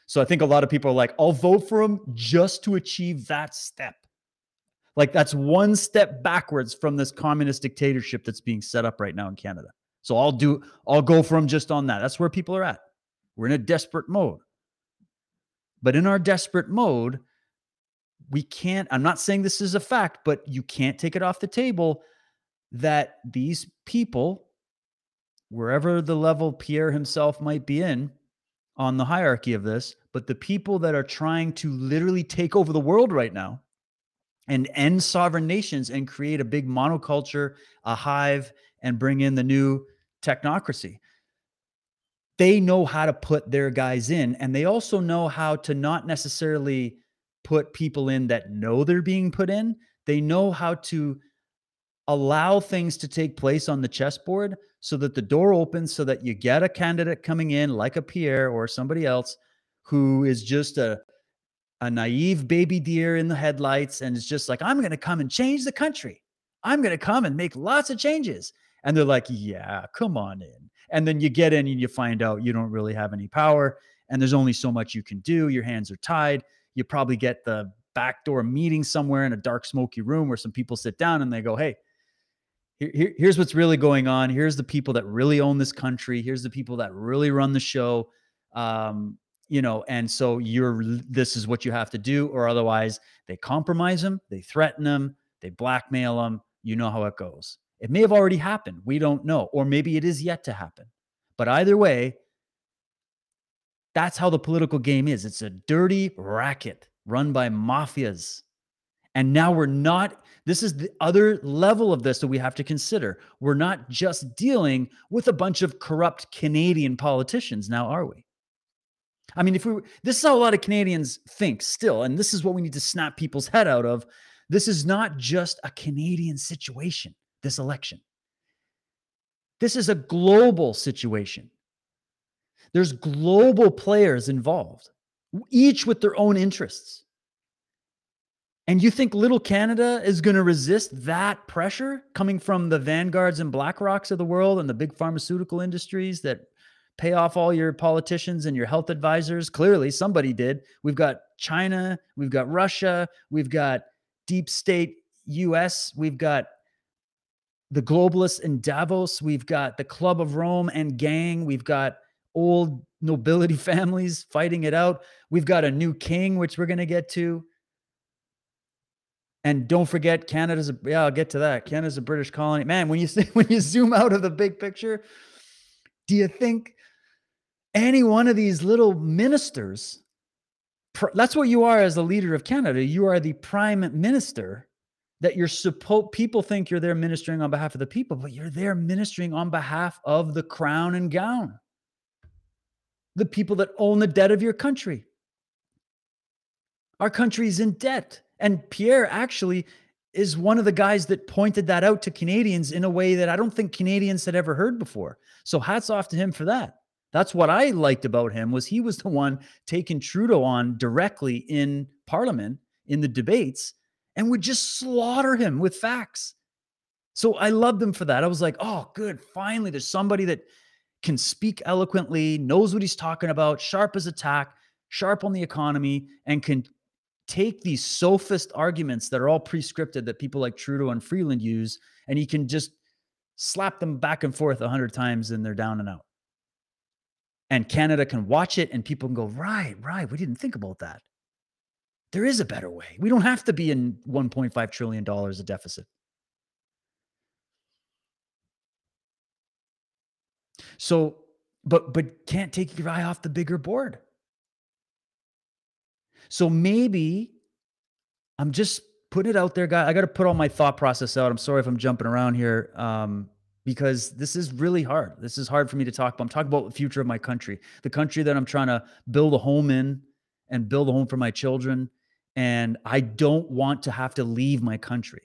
So I think a lot of people are like, I'll vote for him just to achieve that step. Like that's one step backwards from this communist dictatorship that's being set up right now in Canada. So I'll do I'll go from just on that. That's where people are at. We're in a desperate mode. But in our desperate mode, we can't I'm not saying this is a fact, but you can't take it off the table that these people wherever the level Pierre himself might be in on the hierarchy of this, but the people that are trying to literally take over the world right now and end sovereign nations and create a big monoculture, a hive, and bring in the new technocracy. They know how to put their guys in, and they also know how to not necessarily put people in that know they're being put in. They know how to allow things to take place on the chessboard so that the door opens so that you get a candidate coming in like a Pierre or somebody else who is just a a naive baby deer in the headlights and it's just like I'm going to come and change the country. I'm going to come and make lots of changes. And they're like, "Yeah, come on in." And then you get in and you find out you don't really have any power and there's only so much you can do. Your hands are tied. You probably get the backdoor meeting somewhere in a dark smoky room where some people sit down and they go, "Hey, here, here- here's what's really going on. Here's the people that really own this country. Here's the people that really run the show. Um, you know, and so you're this is what you have to do, or otherwise they compromise them, they threaten them, they blackmail them. You know how it goes. It may have already happened. We don't know, or maybe it is yet to happen. But either way, that's how the political game is. It's a dirty racket run by mafias. And now we're not, this is the other level of this that we have to consider. We're not just dealing with a bunch of corrupt Canadian politicians now, are we? I mean, if we, this is how a lot of Canadians think still, and this is what we need to snap people's head out of. This is not just a Canadian situation, this election. This is a global situation. There's global players involved, each with their own interests. And you think little Canada is going to resist that pressure coming from the vanguards and BlackRocks of the world and the big pharmaceutical industries that pay off all your politicians and your health advisors? Clearly, somebody did. We've got China, we've got Russia, we've got deep state US, we've got the globalists in Davos, we've got the Club of Rome and gang, we've got old nobility families fighting it out. We've got a new king, which we're going to get to. And don't forget, Canada's a yeah, I'll get to that. Canada's a British colony. Man, when you when you zoom out of the big picture, do you think any one of these little ministers? That's what you are as a leader of Canada. You are the prime minister. That you're supposed people think you're there ministering on behalf of the people, but you're there ministering on behalf of the crown and gown, the people that own the debt of your country. Our country's in debt. And Pierre actually is one of the guys that pointed that out to Canadians in a way that I don't think Canadians had ever heard before. So hats off to him for that. That's what I liked about him was he was the one taking Trudeau on directly in parliament in the debates and would just slaughter him with facts. So I loved him for that. I was like, "Oh, good. Finally there's somebody that can speak eloquently, knows what he's talking about, sharp as a tack, sharp on the economy and can take these sophist arguments that are all pre-scripted that people like Trudeau and Freeland use, and he can just slap them back and forth a hundred times and they're down and out. And Canada can watch it and people can go, right, right. We didn't think about that. There is a better way. We don't have to be in $1.5 trillion of deficit. So, but but can't take your eye off the bigger board. So maybe I'm just putting it out there, guy. I got to put all my thought process out. I'm sorry if I'm jumping around here, um, because this is really hard. This is hard for me to talk about. I'm talking about the future of my country, the country that I'm trying to build a home in and build a home for my children. And I don't want to have to leave my country.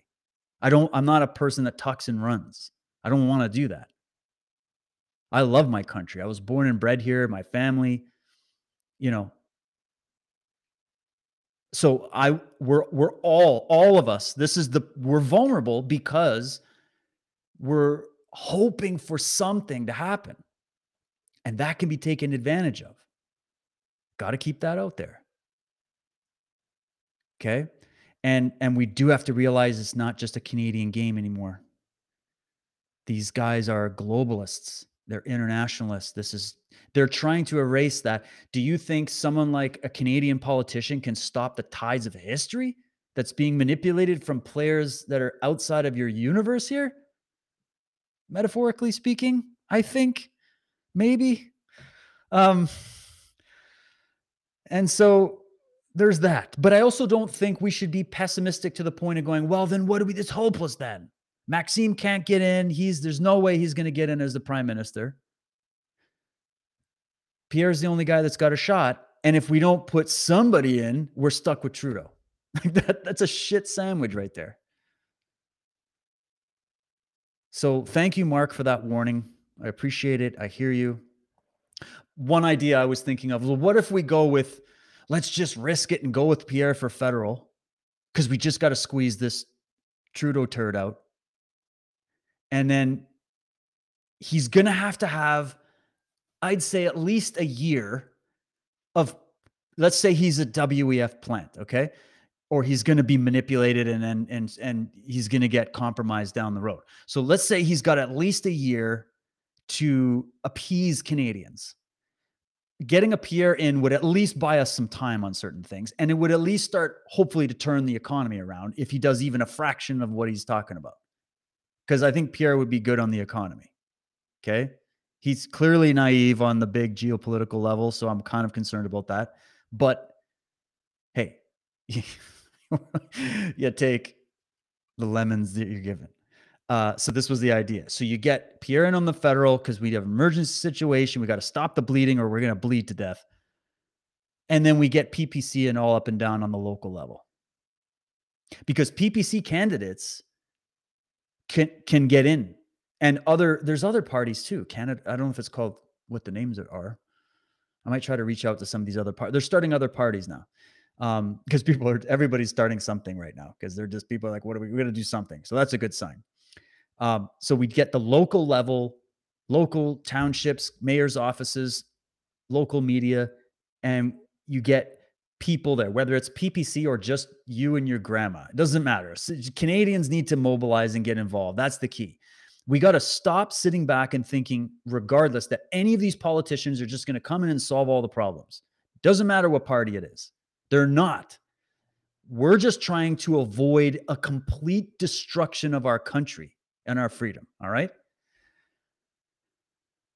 I don't. I'm not a person that tucks and runs. I don't want to do that. I love my country. I was born and bred here. My family, you know, so i we're we're all all of us this is the we're vulnerable because we're hoping for something to happen and that can be taken advantage of got to keep that out there okay and and we do have to realize it's not just a canadian game anymore these guys are globalists. They're internationalists. This is they're trying to erase that. Do you think someone like a Canadian politician can stop the tides of history that's being manipulated from players that are outside of your universe here? Metaphorically speaking, I think maybe. Um and so there's that. But I also don't think we should be pessimistic to the point of going, well, then what do we it's hopeless then? Maxime can't get in. He's there's no way he's going to get in as the prime minister. Pierre's the only guy that's got a shot. And if we don't put somebody in, we're stuck with Trudeau. Like that, that's a shit sandwich right there. So thank you, Mark, for that warning. I appreciate it. I hear you. One idea I was thinking of well, what if we go with let's just risk it and go with Pierre for federal? Because we just got to squeeze this Trudeau turd out. And then he's going to have to have, I'd say, at least a year of, let's say he's a WEF plant, okay? Or he's going to be manipulated and and and and he's going to get compromised down the road. So let's say he's got at least a year to appease Canadians. Getting a Pierre in would at least buy us some time on certain things, and it would at least start, hopefully, to turn the economy around if he does even a fraction of what he's talking about because I think Pierre would be good on the economy. Okay. He's clearly naive on the big geopolitical level. So I'm kind of concerned about that. But hey, you take the lemons that you're given. Uh, so this was the idea. So you get Pierre in on the federal because we have emergency situation. We got to stop the bleeding or we're going to bleed to death. And then we get PPC and all up and down on the local level. Because PPC candidates can can get in and other there's other parties too canada i don't know if it's called what the names are i might try to reach out to some of these other parties they're starting other parties now um because people are everybody's starting something right now because they're just people are like what are we we're going to do something so that's a good sign um so we get the local level local townships mayors offices local media and you get people there, whether it's PPC or just you and your grandma. It doesn't matter. Canadians need to mobilize and get involved. That's the key. We got to stop sitting back and thinking, regardless, that any of these politicians are just going to come in and solve all the problems. Doesn't matter what party it is. They're not. We're just trying to avoid a complete destruction of our country and our freedom. All right.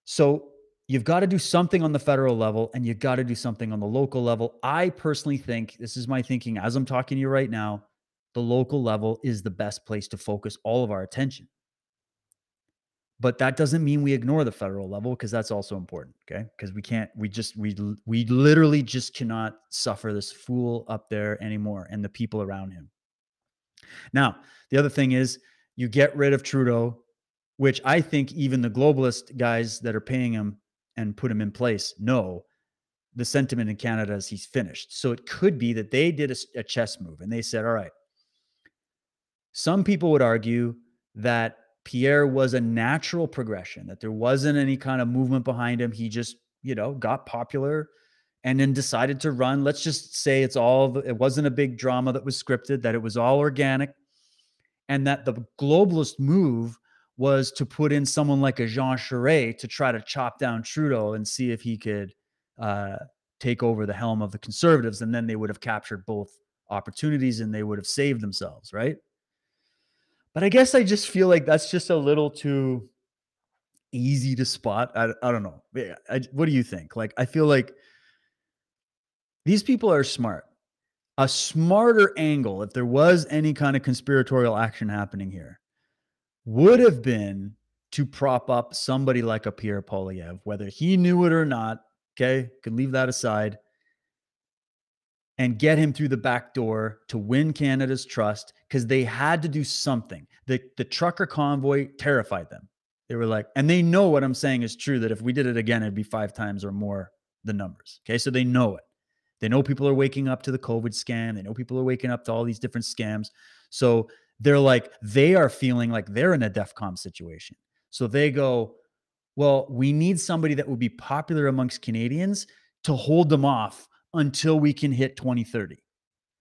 So you've got to do something on the federal level and you've got to do something on the local level. I personally think this is my thinking as I'm talking to you right now. The local level is the best place to focus all of our attention. But that doesn't mean we ignore the federal level because that's also important. Okay. Because we can't, we just, we, we literally just cannot suffer this fool up there anymore and the people around him. Now, the other thing is you get rid of Trudeau, which I think even the globalist guys that are paying him and put him in place know the sentiment in canada is he's finished. So it could be that they did a, a chess move and they said all right. Some people would argue that pierre was a natural progression that there wasn't any kind of movement behind him. He just you know got popular and then decided to run. Let's just say it's all it wasn't a big drama that was scripted that it was all organic and that the globalist move was to put in someone like a Jean Charest to try to chop down Trudeau and see if he could uh, take over the helm of the conservatives. And then they would have captured both opportunities and they would have saved themselves, right? But I guess I just feel like that's just a little too easy to spot. I, I don't know. I, what do you think? Like, I feel like these people are smart. A smarter angle, if there was any kind of conspiratorial action happening here, would have been to prop up somebody like a Pierre Poilievre, whether he knew it or not. Okay, could leave that aside and get him through the back door to win Canada's trust because they had to do something. The the trucker convoy terrified them. They were like, and they know what I'm saying is true that if we did it again, it'd be five times or more the numbers. Okay, so they know it. They know people are waking up to the COVID scam. They know people are waking up to all these different scams. So they're like they are feeling like they're in a DEFCON situation. So they go, well, we need somebody that would be popular amongst Canadians to hold them off until we can hit 2030.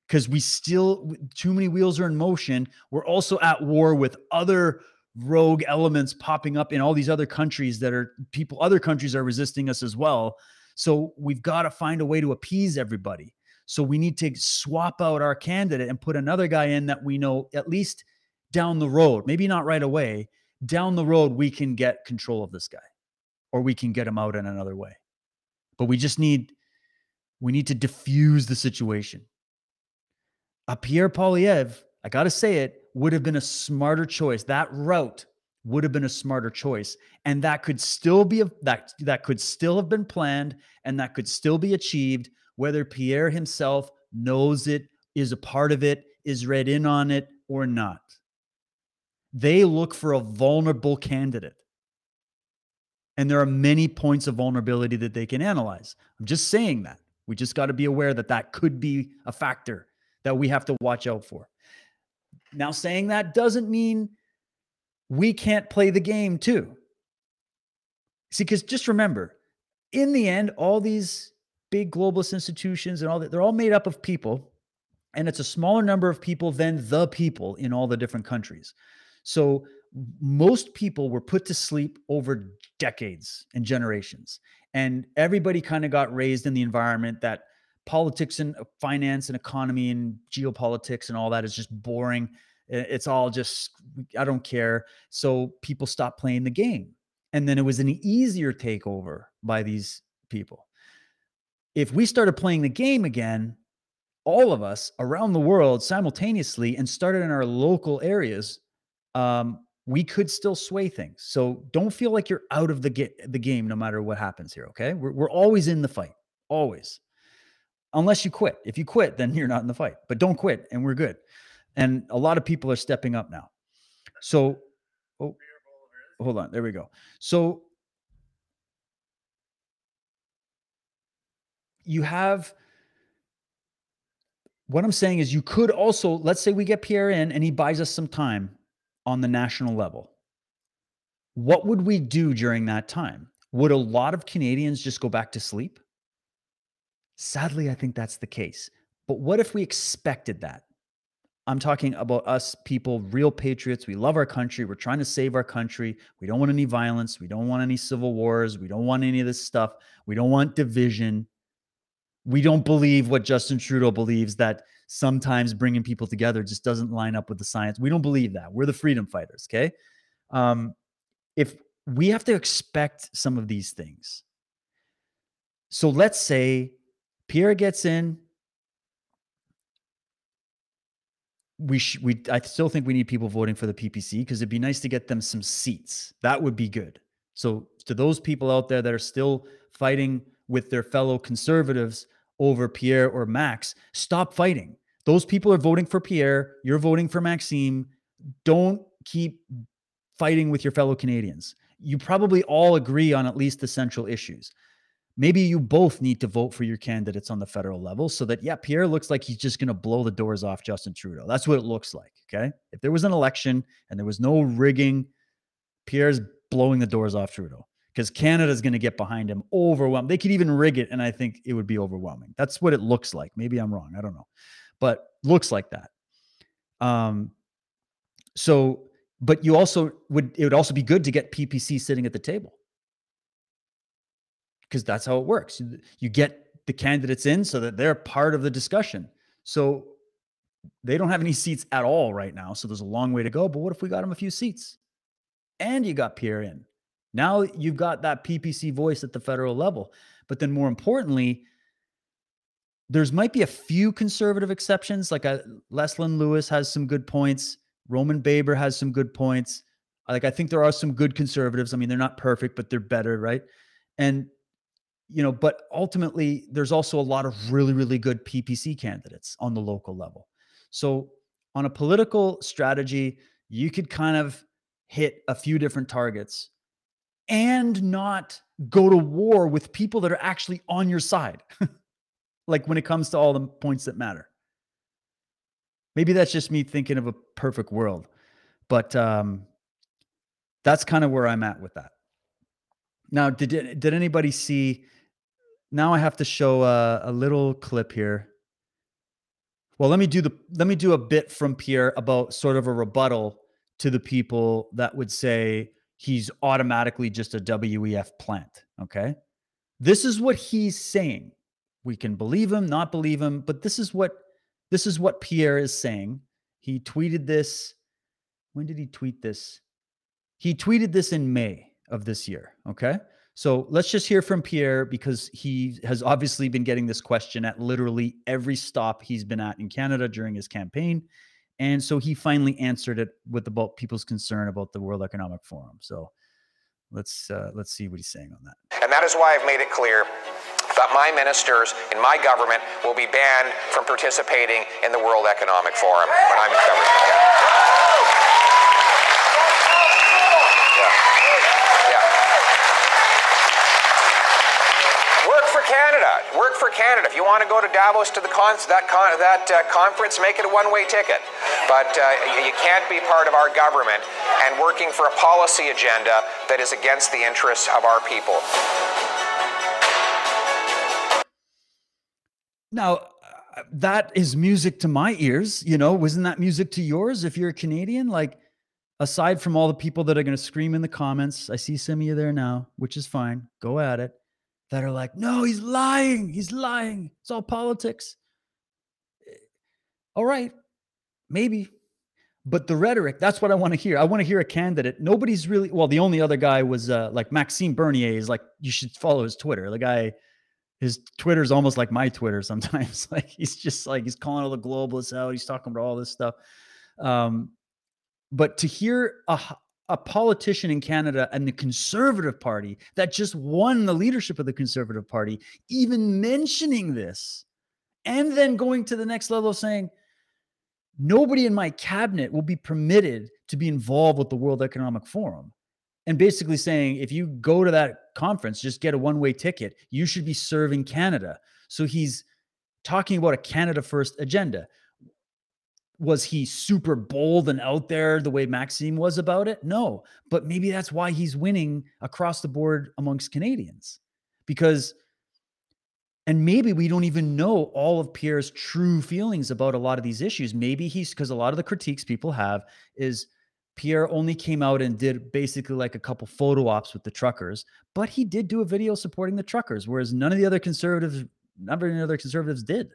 Because we still, too many wheels are in motion. We're also at war with other rogue elements popping up in all these other countries that are people other countries are resisting us as well so we've got to find a way to appease everybody. So we need to swap out our candidate and put another guy in that we know at least down the road maybe not right away down the road we can get control of this guy or we can get him out in another way. But we just need we need to diffuse the situation. A Pierre Poilievre, I got to say it, would have been a smarter choice. That route would have been a smarter choice and that could still be a, that that could still have been planned and that could still be achieved whether Pierre himself knows it, is a part of it, is read in on it or not. They look for a vulnerable candidate. And there are many points of vulnerability that they can analyze. I'm just saying that. We just got to be aware that that could be a factor that we have to watch out for. Now, saying that doesn't mean we can't play the game too. See, because just remember, in the end, all these big globalist institutions and all that, they're all made up of people, and it's a smaller number of people than the people in all the different countries. So most people were put to sleep over decades and generations. And everybody kind of got raised in the environment that politics and uh, finance and economy and geopolitics and all that is just boring. It's all just, I don't care. So people stopped playing the game. And then it was an easier takeover by these people. If we started playing the game again, all of us around the world simultaneously and started in our local areas, um, we could still sway things. So don't feel like you're out of the, the game no matter what happens here. Okay. We're, we're always in the fight, always unless you quit. If you quit, then you're not in the fight. But don't quit, and we're good. And a lot of people are stepping up now. So, oh, hold on. There we go. So you have what I'm saying is you could also let's say we get Pierre in and he buys us some time on the national level. What would we do during that time? Would a lot of Canadians just go back to sleep? Sadly, I think that's the case. But what if we expected that? I'm talking about us people, real patriots. We love our country. We're trying to save our country. We don't want any violence. We don't want any civil wars. We don't want any of this stuff. We don't want division. We don't believe what Justin Trudeau believes that sometimes bringing people together just doesn't line up with the science. We don't believe that. We're the freedom fighters. Okay. Um, if we have to expect some of these things. So let's say Pierre gets in. We sh- we I still think we need people voting for the PPC because it'd be nice to get them some seats. That would be good. So to those people out there that are still fighting with their fellow conservatives over Pierre or Max, stop fighting. Those people are voting for Pierre. You're voting for Maxime. Don't keep fighting with your fellow Canadians. You probably all agree on at least the central issues maybe you both need to vote for your candidates on the federal level so that yeah pierre looks like he's just going to blow the doors off justin trudeau. That's what it looks like okay? If there was an election and there was no rigging pierre's blowing the doors off trudeau because canada's going to get behind him overwhelmed they could even rig it and i think it would be overwhelming. That's what it looks like. Maybe i'm wrong i don't know but looks like that. Um so but you also would it would also be good to get ppc sitting at the table because that's how it works. You get the candidates in so that they're part of the discussion. So they don't have any seats at all right now. So there's a long way to go. But what if we got them a few seats? And you got Pierre in. Now you've got that PPC voice at the federal level. But then more importantly, there's might be a few conservative exceptions. Like a, uh, Leslyn Lewis has some good points. Roman Baber has some good points. Like I think there are some good conservatives. I mean, they're not perfect, but they're better, right? And you know, but ultimately, there's also a lot of really, really good PPC candidates on the local level. So, on a political strategy, you could kind of hit a few different targets and not go to war with people that are actually on your side. like when it comes to all the points that matter. Maybe that's just me thinking of a perfect world, but um, that's kind of where I'm at with that. Now, did did anybody see now I have to show a, a little clip here. Well, let me do the let me do a bit from Pierre about sort of a rebuttal to the people that would say he's automatically just a WEF plant. Okay. This is what he's saying. We can believe him, not believe him, but this is what this is what Pierre is saying. He tweeted this. When did he tweet this? He tweeted this in May of this year. Okay. So let's just hear from Pierre because he has obviously been getting this question at literally every stop he's been at in Canada during his campaign. And so he finally answered it with about people's concern about the World Economic Forum. So let's uh, let's see what he's saying on that. And that is why I've made it clear that my ministers in my government will be banned from participating in the World Economic Forum when I'm in government. Yeah. Yeah. Yeah. Work for Canada. Work for Canada. If you want to go to Davos to the con- that con- that uh, conference, make it a one-way ticket. But uh, you, you can't be part of our government and working for a policy agenda that is against the interests of our people. Now, uh, that is music to my ears. You know, wasn't that music to yours if you're a Canadian? Like, aside from all the people that are going to scream in the comments, I see some of you there now, which is fine. Go at it. That are like, no, he's lying. He's lying. It's all politics. Eh, All right, maybe. But the rhetoric, that's what I want to hear. I want to hear a candidate. Nobody's really, well, the only other guy was uh, like Maxime Bernier is like, you should follow his Twitter. The guy, his Twitter is almost like my Twitter sometimes. like he's just like he's calling all the globalists out. He's talking about all this stuff. Um, but to hear a a politician in Canada and the Conservative Party that just won the leadership of the Conservative Party even mentioning this, and then going to the next level of saying nobody in my cabinet will be permitted to be involved with the World Economic Forum. And basically saying if you go to that conference just get a one-way ticket. You should be serving canada. So he's talking about a canada first agenda was he super bold and out there the way maxime was about it? No but maybe that's why he's winning across the board amongst canadians. Because and maybe we don't even know all of pierre's true feelings about a lot of these issues. Maybe he's because a lot of the critiques people have is Pierre only came out and did basically like a couple photo ops with the truckers, but he did do a video supporting the truckers, whereas none of the other conservatives, none of the other conservatives did.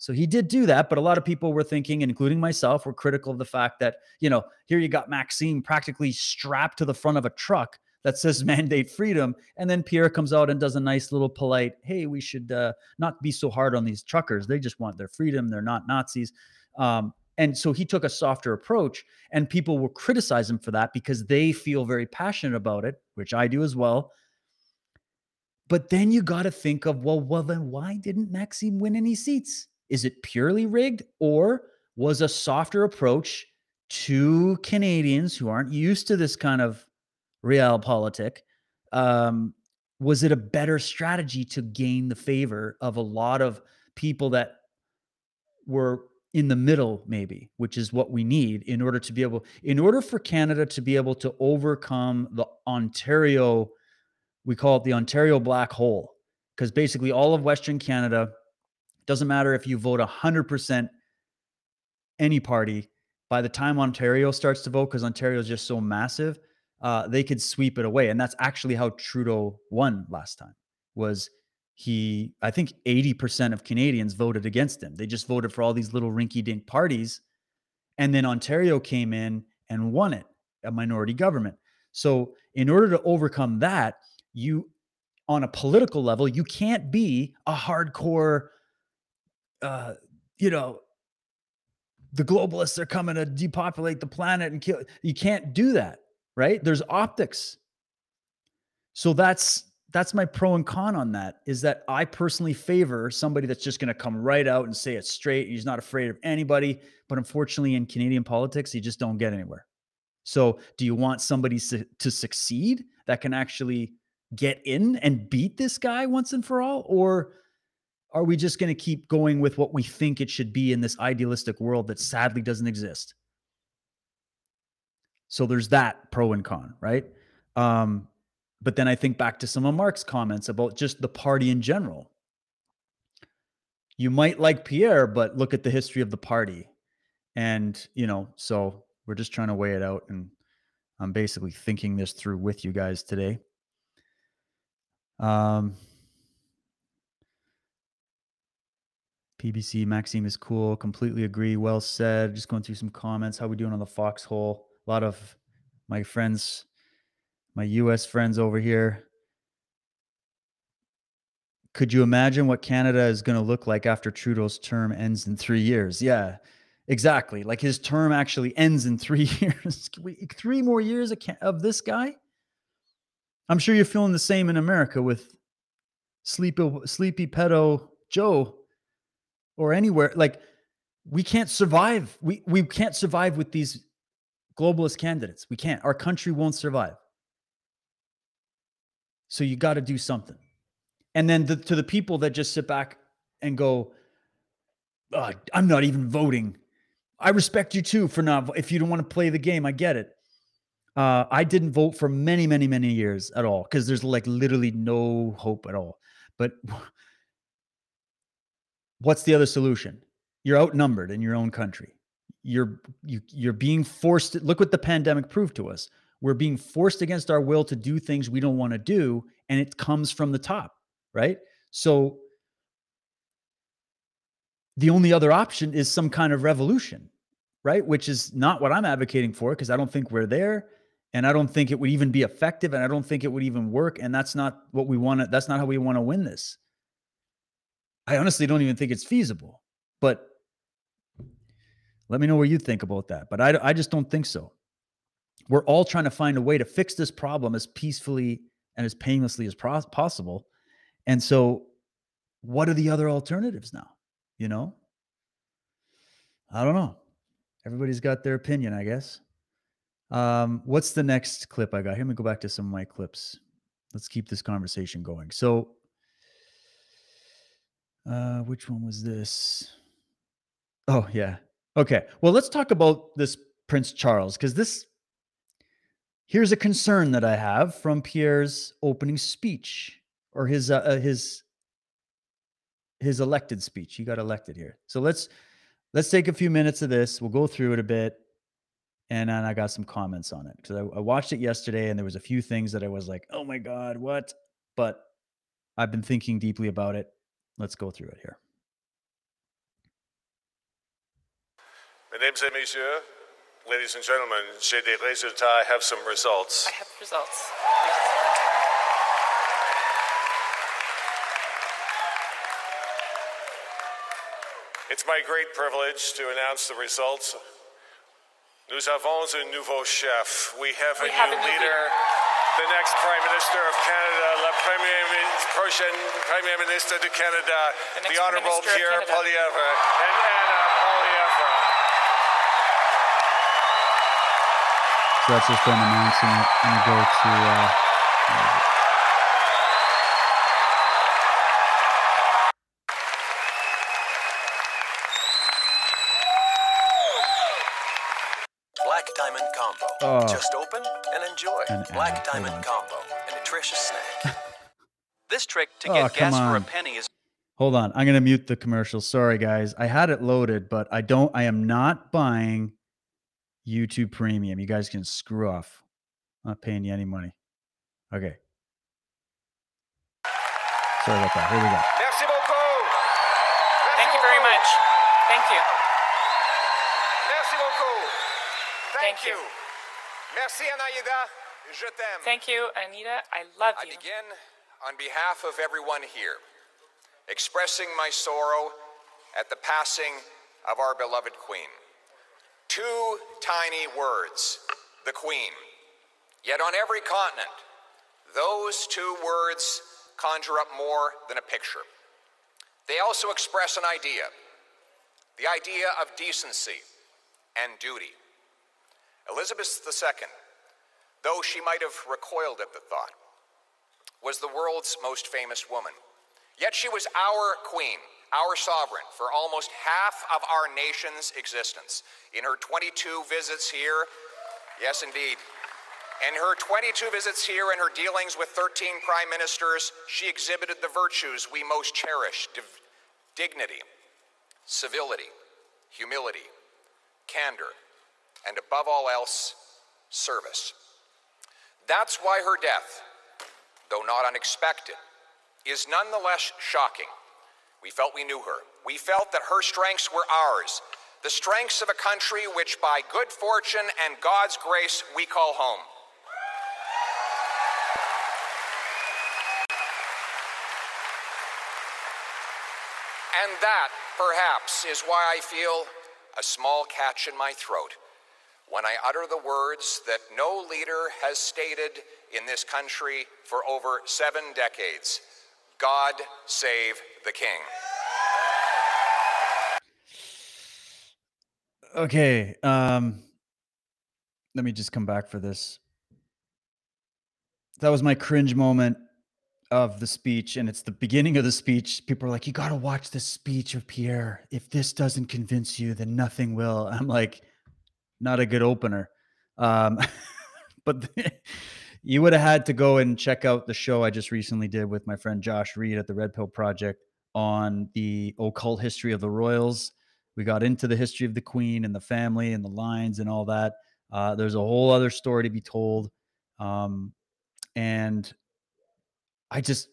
So he did do that, but a lot of people were thinking, including myself, were critical of the fact that, you know, here you got Maxime practically strapped to the front of a truck that says mandate freedom. And then Pierre comes out and does a nice little polite, hey, we should uh, not be so hard on these truckers. They just want their freedom. They're not Nazis. Um, and so he took a softer approach, and people will criticize him for that because they feel very passionate about it, which I do as well. But then you got to think of, well, well, then why didn't Maxime win any seats? Is it purely rigged, or was a softer approach to Canadians who aren't used to this kind of realpolitik? Um, was it a better strategy to gain the favor of a lot of people that were in the middle maybe which is what we need in order to be able in order for canada to be able to overcome the ontario we call it the ontario black hole because basically all of western canada doesn't matter if you vote 100% any party by the time ontario starts to vote because ontario is just so massive uh, they could sweep it away. And that's actually how trudeau won last time was he i think 80% of canadians voted against him. They just voted for all these little rinky dink parties and then ontario came in and won it a minority government. So in order to overcome that you on a political level you can't be a hardcore uh you know the globalists are coming to depopulate the planet and kill you can't do that right there's optics so that's that's my pro and con on that is that I personally favor somebody that's just going to come right out and say it straight. He's not afraid of anybody. But unfortunately, in Canadian politics, you just don't get anywhere. So, do you want somebody su- to succeed that can actually get in and beat this guy once and for all? Or are we just going to keep going with what we think it should be in this idealistic world that sadly doesn't exist? So, there's that pro and con, right? Um, but then I think back to some of Mark's comments about just the party in general. You might like Pierre, but look at the history of the party. And, you know, so We're just trying to weigh it out, and I'm basically thinking this through with you guys today. Um, PPC Maxime is cool. Completely agree. Well said. Just going through some comments. How we doing on the foxhole? A lot of my friends, my US friends over here. Could you imagine what Canada is going to look like after Trudeau's term ends in three years? Yeah, exactly. Like his term actually ends in three years. Three more years of, this guy? I'm sure you're feeling the same in America with sleepy, sleepy pedo Joe or anywhere. Like we can't survive. We we can't survive with these globalist candidates. We can't. Our country won't survive. So you got to do something. And then the, to the people that just sit back and go, "Ugh, I'm not even voting. I respect you too for not. If you don't want to play the game, I get it. Uh, I didn't vote for many, many, many years at all because there's like literally no hope at all. But what's the other solution? You're outnumbered in your own country. You're you, you're being forced. To, look what the pandemic proved to us. We're being forced against our will to do things we don't want to do, and it comes from the top, right? So the only other option is some kind of revolution, right? Which is not what I'm advocating for because I don't think we're there and I don't think it would even be effective and I don't think it would even work and that's not what we want to that's not how we want to win this. I honestly don't even think it's feasible. But let me know what you think about that. But I I just don't think so. We're all trying to find a way to fix this problem as peacefully and as painlessly as pros- possible. And so what are the other alternatives now? You know? I don't know. Everybody's got their opinion, I guess. Um, what's the next clip I got? Here, let me go back to some of my clips. Let's keep this conversation going. So, uh, which one was this? Oh, yeah. Okay. Well, let's talk about this Prince Charles because this here's a concern that I have from Pierre's opening speech or his uh, uh, his his elected speech. He got elected here. So let's let's take a few minutes of this. We'll go through it a bit, and then I got some comments on it because I, I watched it yesterday, and there was a few things that I was like, "Oh my god, what?" But I've been thinking deeply about it. Let's go through it here. Mesdames et messieurs, ladies and gentlemen, j'ai des résultats. I have some results. I have results. It's my great privilege to announce the results. Nous avons un nouveau chef. We have a We have new a new leader. Leader. The next Prime Minister of Canada, la Premier prochaine Premier Ministre du Canada, The the, Prime Honorable Minister of Pierre Canada. Poilievre and Anna Poilievre. So that's just them announcing it. I'm gonna go to. Uh, enjoy. An Black hold Diamond on. Combo, a nutritious snack. this trick to Oh, get gas come for a penny is Hold on. I'm gonna mute the commercial. Sorry, guys. I had it loaded, but I don't. I am not buying YouTube Premium. You guys can screw off. I'm not paying you any money. Okay. Sorry about that. Here we go. Merci beaucoup. Merci Thank you very beaucoup. much. Thank you. Merci beaucoup. Thank, Thank you. Merci, Anaïda. Je t'aime. Thank you, Anaïda. I love I you. begin on behalf of everyone here, expressing my sorrow at the passing of our beloved Queen. Two tiny words, the Queen. Yet on every continent, those two words conjure up more than a picture. They also express an idea the idea of decency and duty. Elizabeth II, though she might have recoiled at the thought, was the world's most famous woman. Yet she was our queen, our sovereign, for almost half of our nation's existence. In her 22 visits here, yes, indeed, in her 22 visits here and her dealings with 13 prime ministers, she exhibited the virtues we most cherish dignity, civility, humility, candor, and above all else, service. That's why her death, though not unexpected, is nonetheless shocking. We felt we knew her. We felt that her strengths were ours, the strengths of a country which, by good fortune and God's grace, we call home. And that, perhaps, is why I feel a small catch in my throat when I utter the words that no leader has stated in this country for over seven decades God save the King. Okay. Um, let me just come back for this. That was my cringe moment of the speech, and it's the beginning of the speech. People are like, "You got to watch the speech of Pierre. If this doesn't convince you, then nothing will." I'm like, not a good opener. Um, but you would have had to go and check out the show I just recently did with my friend Josh Reed at the Red Pill Project on the occult history of the royals. We got into the history of the queen and the family and the lines and all that. Uh, there's a whole other story to be told. Um, and I just,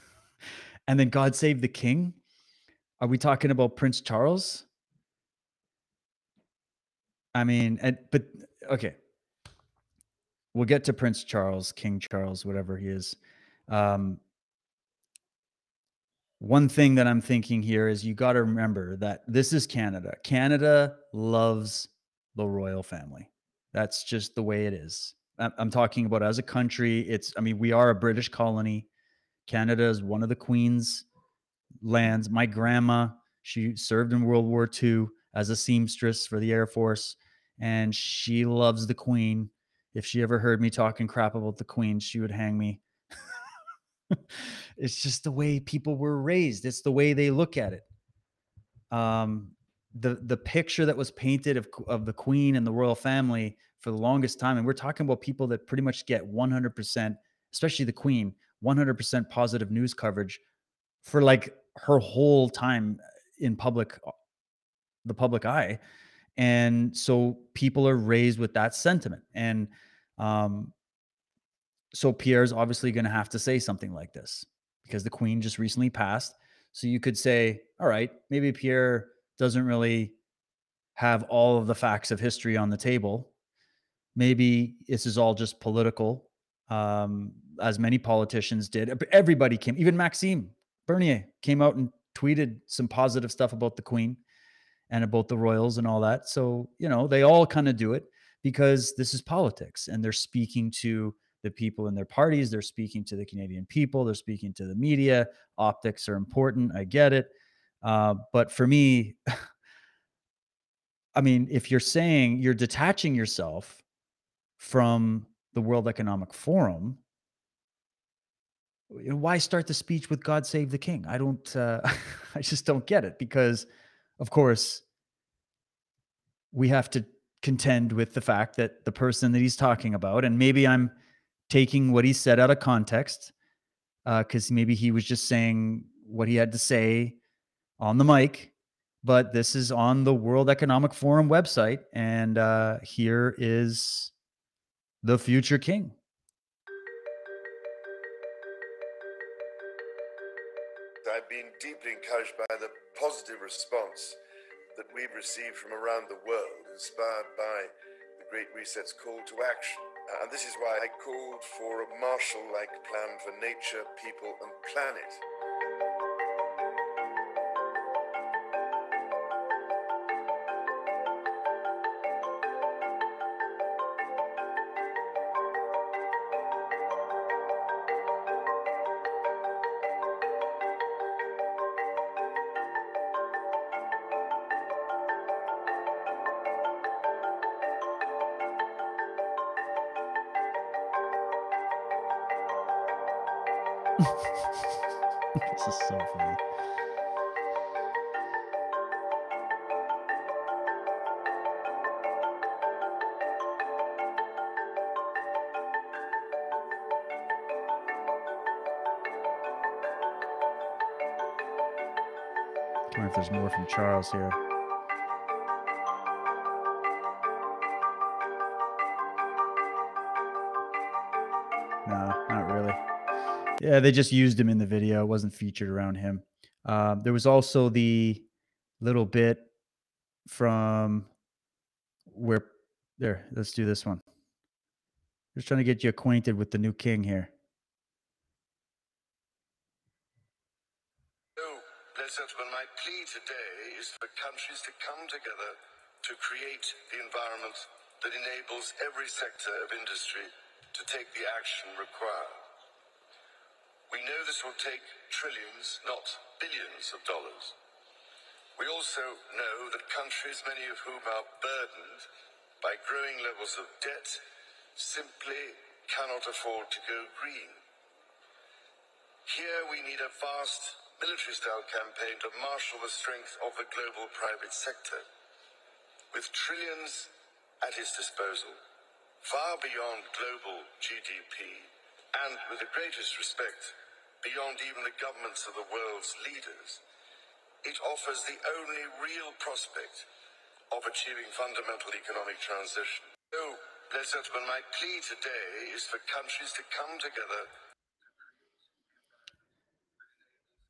and then God save the king. Are we talking about Prince Charles? I mean, but okay. We'll get to Prince Charles, King Charles, whatever he is. Um, one thing that I'm thinking here is you got to remember that this is Canada. Canada loves the royal family. That's just the way it is. I'm talking about as a country. It's, I mean, we are a British colony. Canada is one of the Queen's lands. My grandma, she served in World War II as a seamstress for the Air Force, and she loves the Queen. If she ever heard me talking crap about the Queen, she would hang me. it's just the way people were raised. It's the way they look at it. Um, the the picture that was painted of of the Queen and the royal family for the longest time, and we're talking about people that pretty much get 100%, especially the Queen, 100% positive news coverage for like her whole time in public, the public eye, and so people are raised with that sentiment, and um, so Pierre's obviously going to have to say something like this because the queen just recently passed. So you could say, all right, maybe Pierre doesn't really have all of the facts of history on the table. Maybe this is all just political, um, as many politicians did. Everybody came, even Maxime Bernier came out and tweeted some positive stuff about the queen and about the royals and all that. So, you know, they all kind of do it because this is politics and they're speaking to the people in their parties. They're speaking to the Canadian people. They're speaking to the media. Optics are important. I get it. Uh, but for me, I mean, if you're saying you're detaching yourself from the World Economic Forum, why start the speech with God save the king? I don't, uh, I just don't get it because, of course, we have to contend with the fact that the person that he's talking about, and maybe I'm taking what he said out of context because uh, maybe he was just saying what he had to say on the mic. But this is on the World Economic Forum website, and uh, here is the future king. Response that we've received from around the world, inspired by the Great Reset's call to action. Uh, and this is why I called for a Marshall like plan for nature, people, and planet. this is so funny. I wonder if there's more from Charles here. Yeah, they just used him in the video. It wasn't featured around him. Um, there was also the little bit from where there. Let's do this one. Just trying to get you acquainted with the new king here. Oh, ladies and gentlemen, my plea today is for countries to come together to create the environment that enables every sector of industry to take the action required. We know this will take trillions, not billions of dollars. We also know that countries, many of whom are burdened by growing levels of debt, simply cannot afford to go green. Here we need a vast military style campaign to marshal the strength of the global private sector. With trillions at its disposal, far beyond global GDP, and with the greatest respect, beyond even the governments of the world's leaders, it offers the only real prospect of achieving fundamental economic transition. So, ladies and gentlemen, my plea today is for countries to come together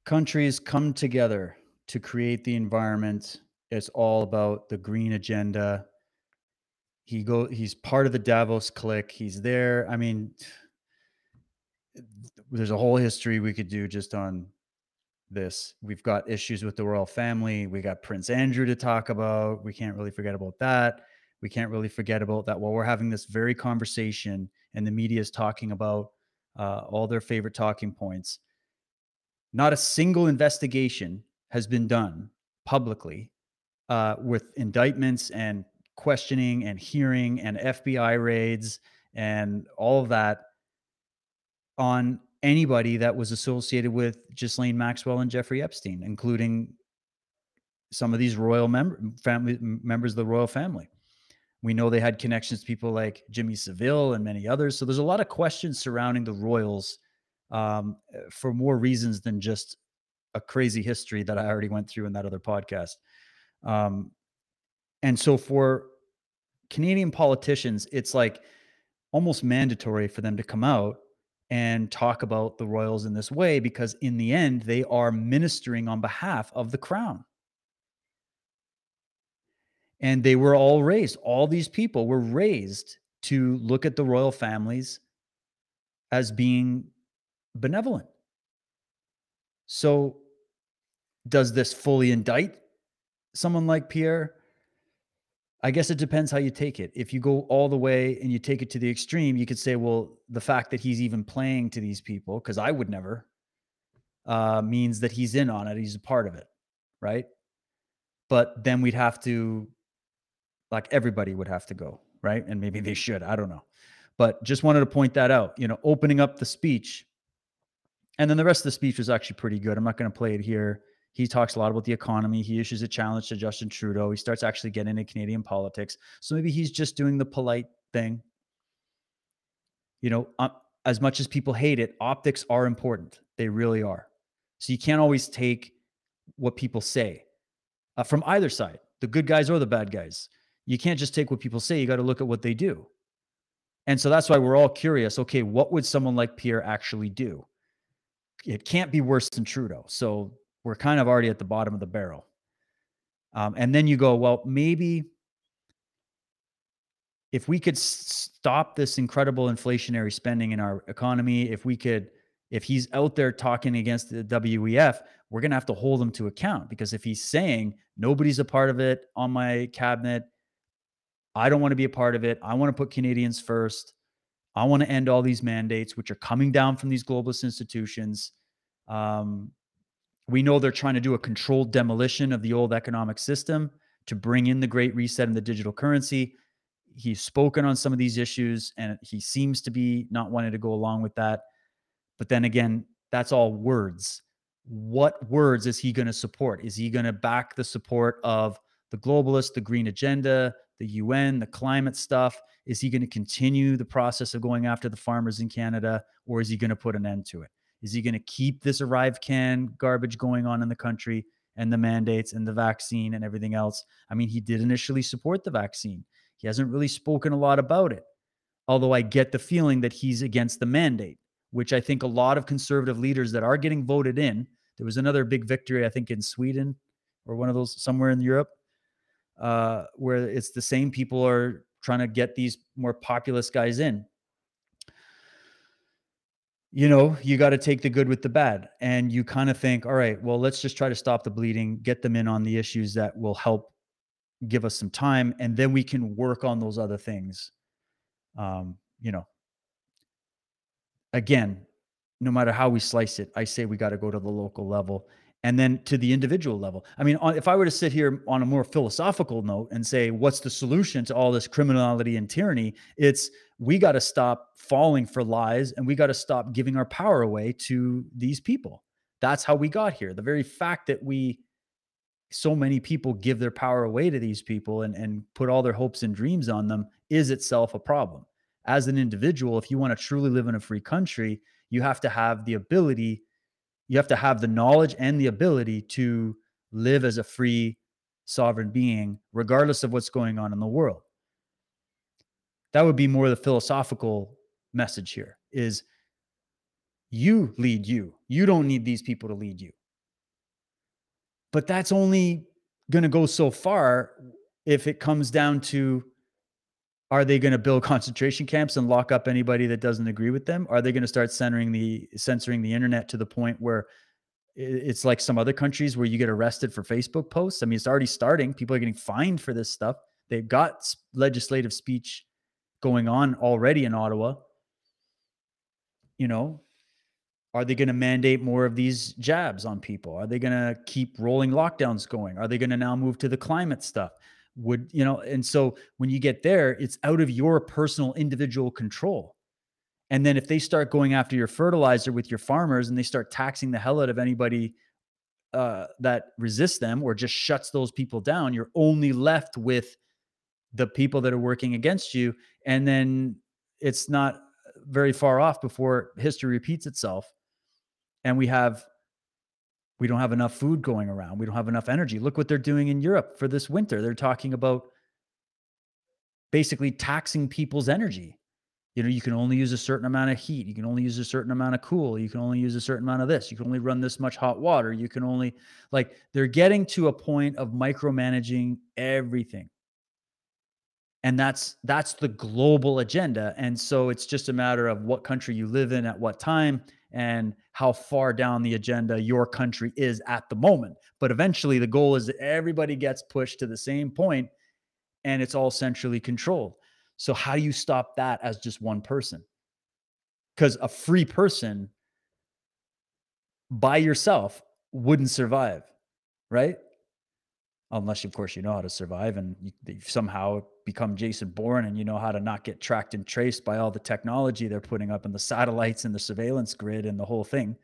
countries come together to create the environment. It's all about the green agenda. He go he's part of the Davos clique. He's there. I mean, there's a whole history we could do just on this. We've got issues with the royal family. We got Prince Andrew to talk about. We can't really forget about that. We can't really forget about that while we're having this very conversation and the media is talking about uh, all their favorite talking points not a single investigation has been done publicly uh, with indictments and questioning and hearing and FBI raids and all of that on anybody that was associated with Ghislaine Maxwell and Jeffrey Epstein, including some of these royal member family members of the royal family. We know they had connections to people like Jimmy Savile and many others. So there's a lot of questions surrounding the royals um, for more reasons than just a crazy history that I already went through in that other podcast. Um, and so for Canadian politicians, it's like almost mandatory for them to come out and talk about the royals in this way because in the end they are ministering on behalf of the crown. And they were all raised, all these people were raised to look at the royal families as being benevolent. So, does this fully indict someone like Pierre? I guess it depends how you take it. If you go all the way and you take it to the extreme, you could say, well, the fact that he's even playing to these people, because I would never, uh, means that he's in on it. He's a part of it. Right. But then we'd have to, like, everybody would have to go. Right. And maybe they should. I don't know. But just wanted to point that out. You know, opening up the speech and then the rest of the speech was actually pretty good. I'm not going to play it here. He talks a lot about the economy. He issues a challenge to Justin Trudeau. He starts actually getting into Canadian politics. So maybe he's just doing the polite thing. You know, uh, as much as people hate it, optics are important. They really are. So you can't always take what people say uh, from either side, the good guys or the bad guys. You can't just take what people say. You got to look at what they do. And so that's why we're all curious. Okay, what would someone like Pierre actually do? it can't be worse than Trudeau. So we're kind of already at the bottom of the barrel. Um, and then you go, well, maybe if we could stop this incredible inflationary spending in our economy, if we could, if he's out there talking against the WEF, we're going to have to hold him to account because if he's saying nobody's a part of it on my cabinet, I don't want to be a part of it. I want to put Canadians first. I want to end all these mandates, which are coming down from these globalist institutions. Um, we know they're trying to do a controlled demolition of the old economic system to bring in the great reset and the digital currency. He's spoken on some of these issues and he seems to be not wanting to go along with that. But then again, that's all words. What words is he going to support? Is he going to back the support of the globalists, the green agenda, the UN, the climate stuff? Is he going to continue the process of going after the farmers in Canada, or is he going to put an end to it? Is he going to keep this ArriveCAN garbage going on in the country and the mandates and the vaccine and everything else? I mean, he did initially support the vaccine. He hasn't really spoken a lot about it. Although I get the feeling that he's against the mandate, which I think a lot of conservative leaders that are getting voted in. There was another big victory, I think, in Sweden or one of those somewhere in Europe, uh, where it's the same people are trying to get these more populist guys in. You know, you got to take the good with the bad. And you kind of think, all right, well, let's just try to stop the bleeding, get them in on the issues that will help give us some time, and then we can work on those other things. Um, you know, again, no matter how we slice it, I say we got to go to the local level and then to the individual level. I mean, if I were to sit here on a more philosophical note and say, what's the solution to all this criminality and tyranny? It's we got to stop falling for lies and we got to stop giving our power away to these people. That's how we got here. The very fact that we, so many people give their power away to these people and, and put all their hopes and dreams on them is itself a problem. As an individual, if you want to truly live in a free country, you have to have the ability you have to have the knowledge and the ability to live as a free sovereign being regardless of what's going on in the world. That would be more the philosophical message here is you lead you. You don't need these people to lead you. But that's only going to go so far if it comes down to are they going to build concentration camps and lock up anybody that doesn't agree with them? Are they going to start censoring the censoring the internet to the point where it's like some other countries where you get arrested for Facebook posts? I mean, it's already starting. People are getting fined for this stuff. They've got legislative speech going on already in Ottawa. You know, are they going to mandate more of these jabs on people? Are they going to keep rolling lockdowns going? Are they going to now move to the climate stuff? Would you know and so when you get there it's out of your personal individual control. And then if they start going after your fertilizer with your farmers and they start taxing the hell out of anybody uh, that resists them or just shuts those people down you're only left with the people that are working against you. And then it's not very far off before history repeats itself. And we have we don't have enough food going around. We don't have enough energy. Look what they're doing in Europe for this winter. They're talking about basically taxing people's energy. You know, you can only use a certain amount of heat. You can only use a certain amount of cool. You can only use a certain amount of this. You can only run this much hot water. You can only, like, they're getting to a point of micromanaging everything. And that's that's the global agenda. And so it's just a matter of what country you live in at what time and how far down the agenda your country is at the moment. But eventually, the goal is that everybody gets pushed to the same point and it's all centrally controlled. So, how do you stop that as just one person? Because a free person by yourself wouldn't survive, right? unless of course you know how to survive and you, somehow become Jason Bourne and you know how to not get tracked and traced by all the technology they're putting up and the satellites and the surveillance grid and the whole thing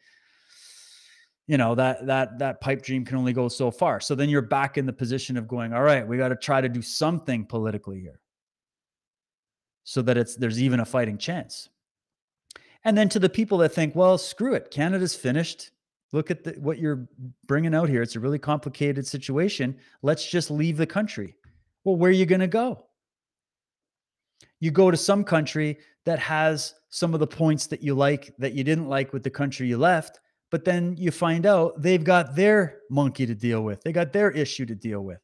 you know that that that pipe dream can only go so far so then you're back in the position of going all right we got to try to do something politically here so that it's there's even a fighting chance and then to the people that think well screw it canada's finished look at the, what you're bringing out here. It's a really complicated situation. Let's just leave the country. Well, where are you going to go? You go to some country that has some of the points that you like that you didn't like with the country you left, but then you find out they've got their monkey to deal with. They got their issue to deal with.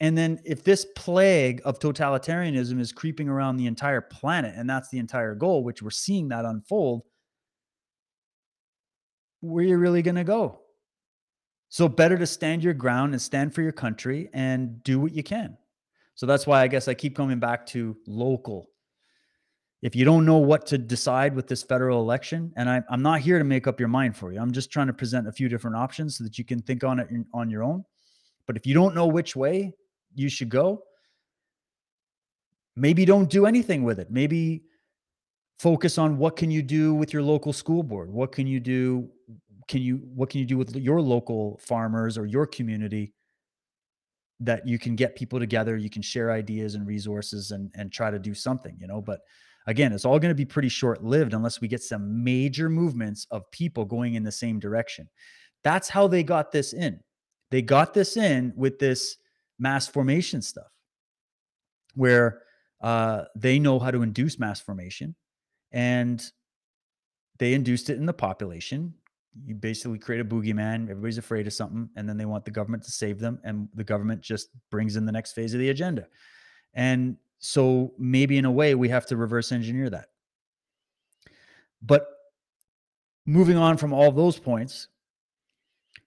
And then if this plague of totalitarianism is creeping around the entire planet and that's the entire goal, which we're seeing that unfold, where are you're really going to go. So better to stand your ground and stand for your country and do what you can. So that's why I guess I keep coming back to local. If you don't know what to decide with this federal election, and I, am not here to make up your mind for you, I'm just trying to present a few different options so that you can think on it on your own. But if you don't know which way you should go, maybe don't do anything with it. Maybe focus on what can you do with your local school board what can you do can you what can you do with your local farmers or your community that you can get people together you can share ideas and resources and and try to do something you know but again it's all going to be pretty short lived unless we get some major movements of people going in the same direction that's how they got this in they got this in with this mass formation stuff where uh, they know how to induce mass formation, and they induced it in the population. You basically create a boogeyman. Everybody's afraid of something, and then they want the government to save them, and the government just brings in the next phase of the agenda. And so maybe in a way we have to reverse engineer that. But moving on from all those points,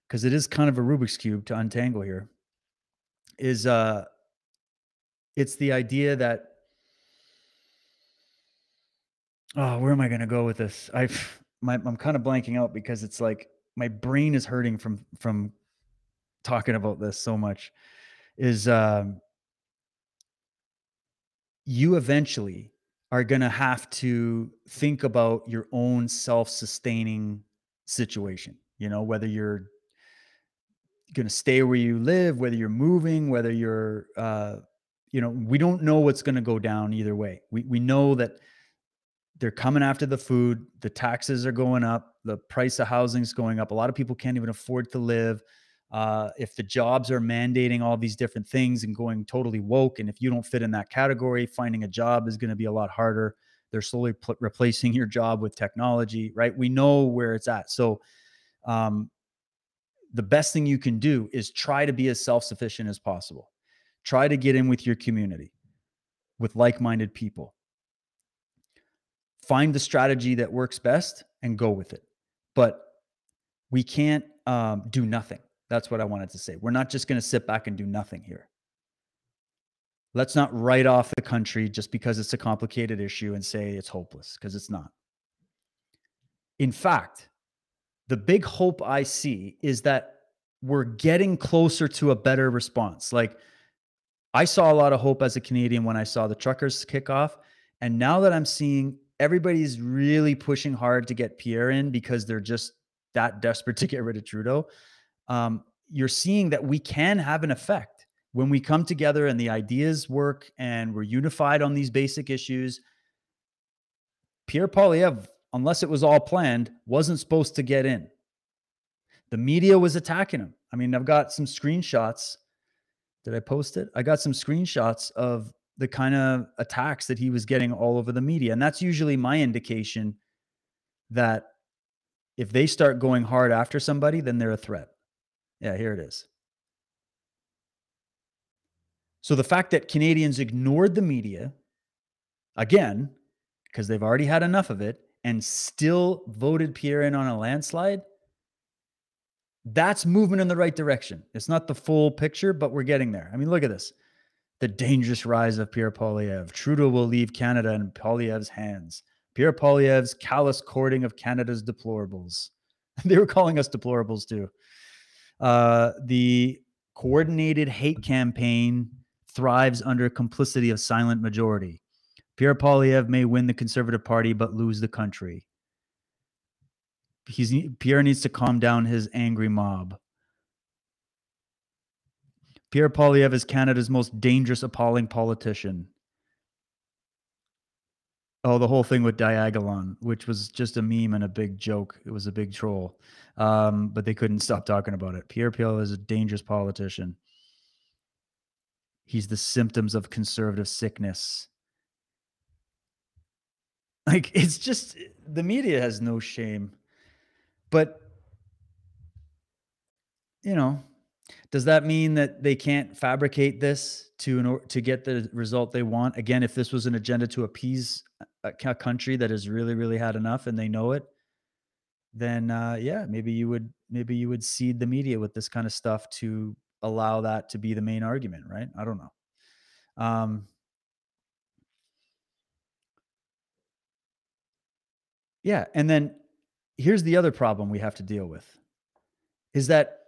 because it is kind of a Rubik's cube to untangle here, is uh it's the idea that oh, where am I gonna go with this? I've my I'm kind of blanking out because it's like my brain is hurting from from talking about this so much. Is um you eventually are going to have to think about your own self-sustaining situation you know whether you're going to stay where you live whether you're moving whether you're uh you know we don't know what's going to go down either way we we know that they're coming after the food the taxes are going up the price of housing's going up a lot of people can't even afford to live uh, if the jobs are mandating all these different things and going totally woke, and if you don't fit in that category, finding a job is going to be a lot harder. They're slowly pl- replacing your job with technology, right? We know where it's at. So, um, the best thing you can do is try to be as self sufficient as possible. Try to get in with your community, with like minded people. Find the strategy that works best and go with it. But we can't um, do nothing that's what I wanted to say. We're not just going to sit back and do nothing here. Let's not write off the country just because it's a complicated issue and say it's hopeless, because it's not. In fact, the big hope I see is that we're getting closer to a better response. Like, I saw a lot of hope as a Canadian when I saw the truckers kick off. And now that I'm seeing everybody's really pushing hard to get Pierre in because they're just that desperate to get rid of Trudeau, um, you're seeing that we can have an effect when we come together and the ideas work and we're unified on these basic issues. Pierre Poilievre, unless it was all planned, wasn't supposed to get in. The media was attacking him. I mean, I've got some screenshots. Did I post it? I got some screenshots of the kind of attacks that he was getting all over the media. And that's usually my indication that if they start going hard after somebody, then they're a threat. Yeah, here it is. So the fact that Canadians ignored the media, again, because they've already had enough of it, and still voted Pierre in on a landslide, that's movement in the right direction. It's not the full picture, but we're getting there. I mean, look at this. The dangerous rise of Pierre Poilievre. Trudeau will leave Canada in Poilievre's hands. Pierre Poilievre's callous courting of Canada's deplorables. they were calling us deplorables too. Uh, the coordinated hate campaign thrives under complicity of silent majority. Pierre Poilievre may win the Conservative Party but lose the country. He's Pierre needs to calm down his angry mob. Pierre Poilievre is Canada's most dangerous, appalling politician. Oh, the whole thing with Diagolon, which was just a meme and a big joke. It was a big troll. Um, but they couldn't stop talking about it. Pierre Peel is a dangerous politician. He's the symptoms of conservative sickness. Like it's just the media has no shame. But you know, does that mean that they can't fabricate this to an, to get the result they want? Again, if this was an agenda to appease a, a country that has really really had enough and they know it, then uh, yeah, maybe you would maybe you would seed the media with this kind of stuff to allow that to be the main argument, right? I don't know. Um, yeah, and then here's the other problem we have to deal with is that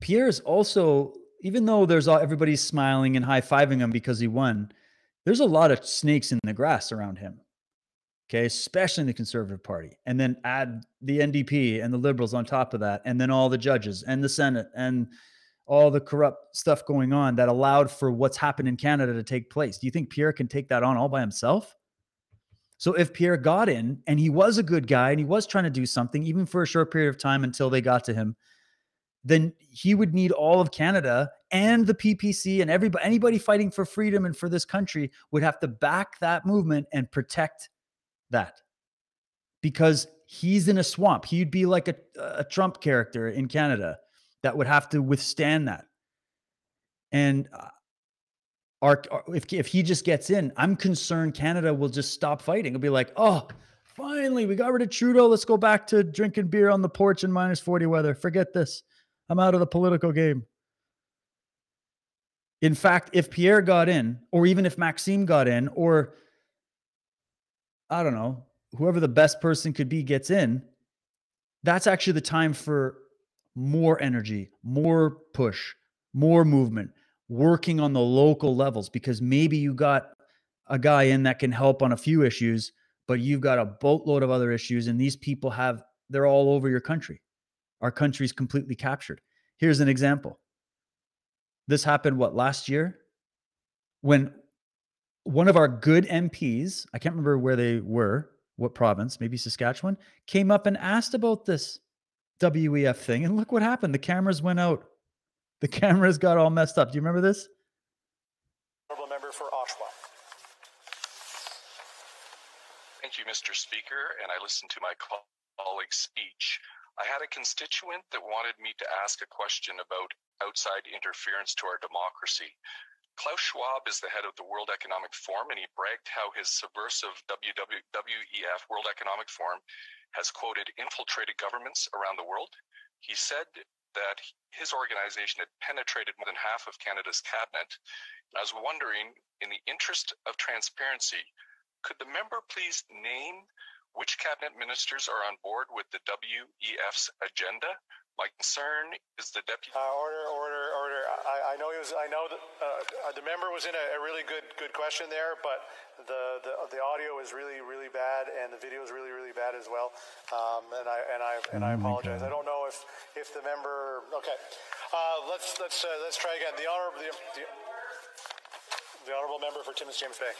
Pierre's also, even though there's all everybody's smiling and high fiving him because he won, there's a lot of snakes in the grass around him. Okay, especially in the Conservative Party, and then add the NDP and the Liberals on top of that, and then all the judges and the Senate and all the corrupt stuff going on that allowed for what's happened in Canada to take place. Do you think Pierre can take that on all by himself? So if Pierre got in and he was a good guy and he was trying to do something, even for a short period of time until they got to him, then he would need all of Canada and the PPC and everybody anybody fighting for freedom and for this country would have to back that movement and protect that. Because he's in a swamp. He'd be like a, a Trump character in Canada that would have to withstand that. And uh, our, our- if if he just gets in, I'm concerned Canada will just stop fighting. It'll be like, oh, finally, we got rid of Trudeau. Let's go back to drinking beer on the porch in minus 40 weather. Forget this. I'm out of the political game. In fact, if Pierre got in, or even if Maxime got in, or I don't know, whoever the best person could be gets in, that's actually the time for more energy, more push, more movement, working on the local levels because maybe you got a guy in that can help on a few issues, but you've got a boatload of other issues and these people have they're all over your country. Our country's completely captured. Here's an example. This happened what last year when one of our good MPs, I can't remember where they were, what province, maybe Saskatchewan, came up and asked about this WEF thing. And look what happened. The cameras went out. The cameras got all messed up. Do you remember this? Honourable member for Oshawa. Thank you, Mr. Speaker, and I listened to my colleague's speech. I had a constituent that wanted me to ask a question about outside interference to our democracy. Klaus Schwab is the head of the World Economic Forum, and he bragged how his subversive WEF, World Economic Forum, has quoted infiltrated governments around the world. He said that his organization had penetrated more than half of Canada's cabinet. I was wondering, in the interest of transparency, could the member please name which cabinet ministers are on board with the WEF's agenda? My concern is the deputy. Uh, order, order, order. I, I know he was. I know that uh, the member was in a, a really good good question there, but the, the the audio is really really bad, and the video is really really bad as well. Um, and I and I and I apologize. I don't know if if the member. Okay, uh, let's let's uh, let's try again. The honorable the, the, the honorable member for Timmins James Bay.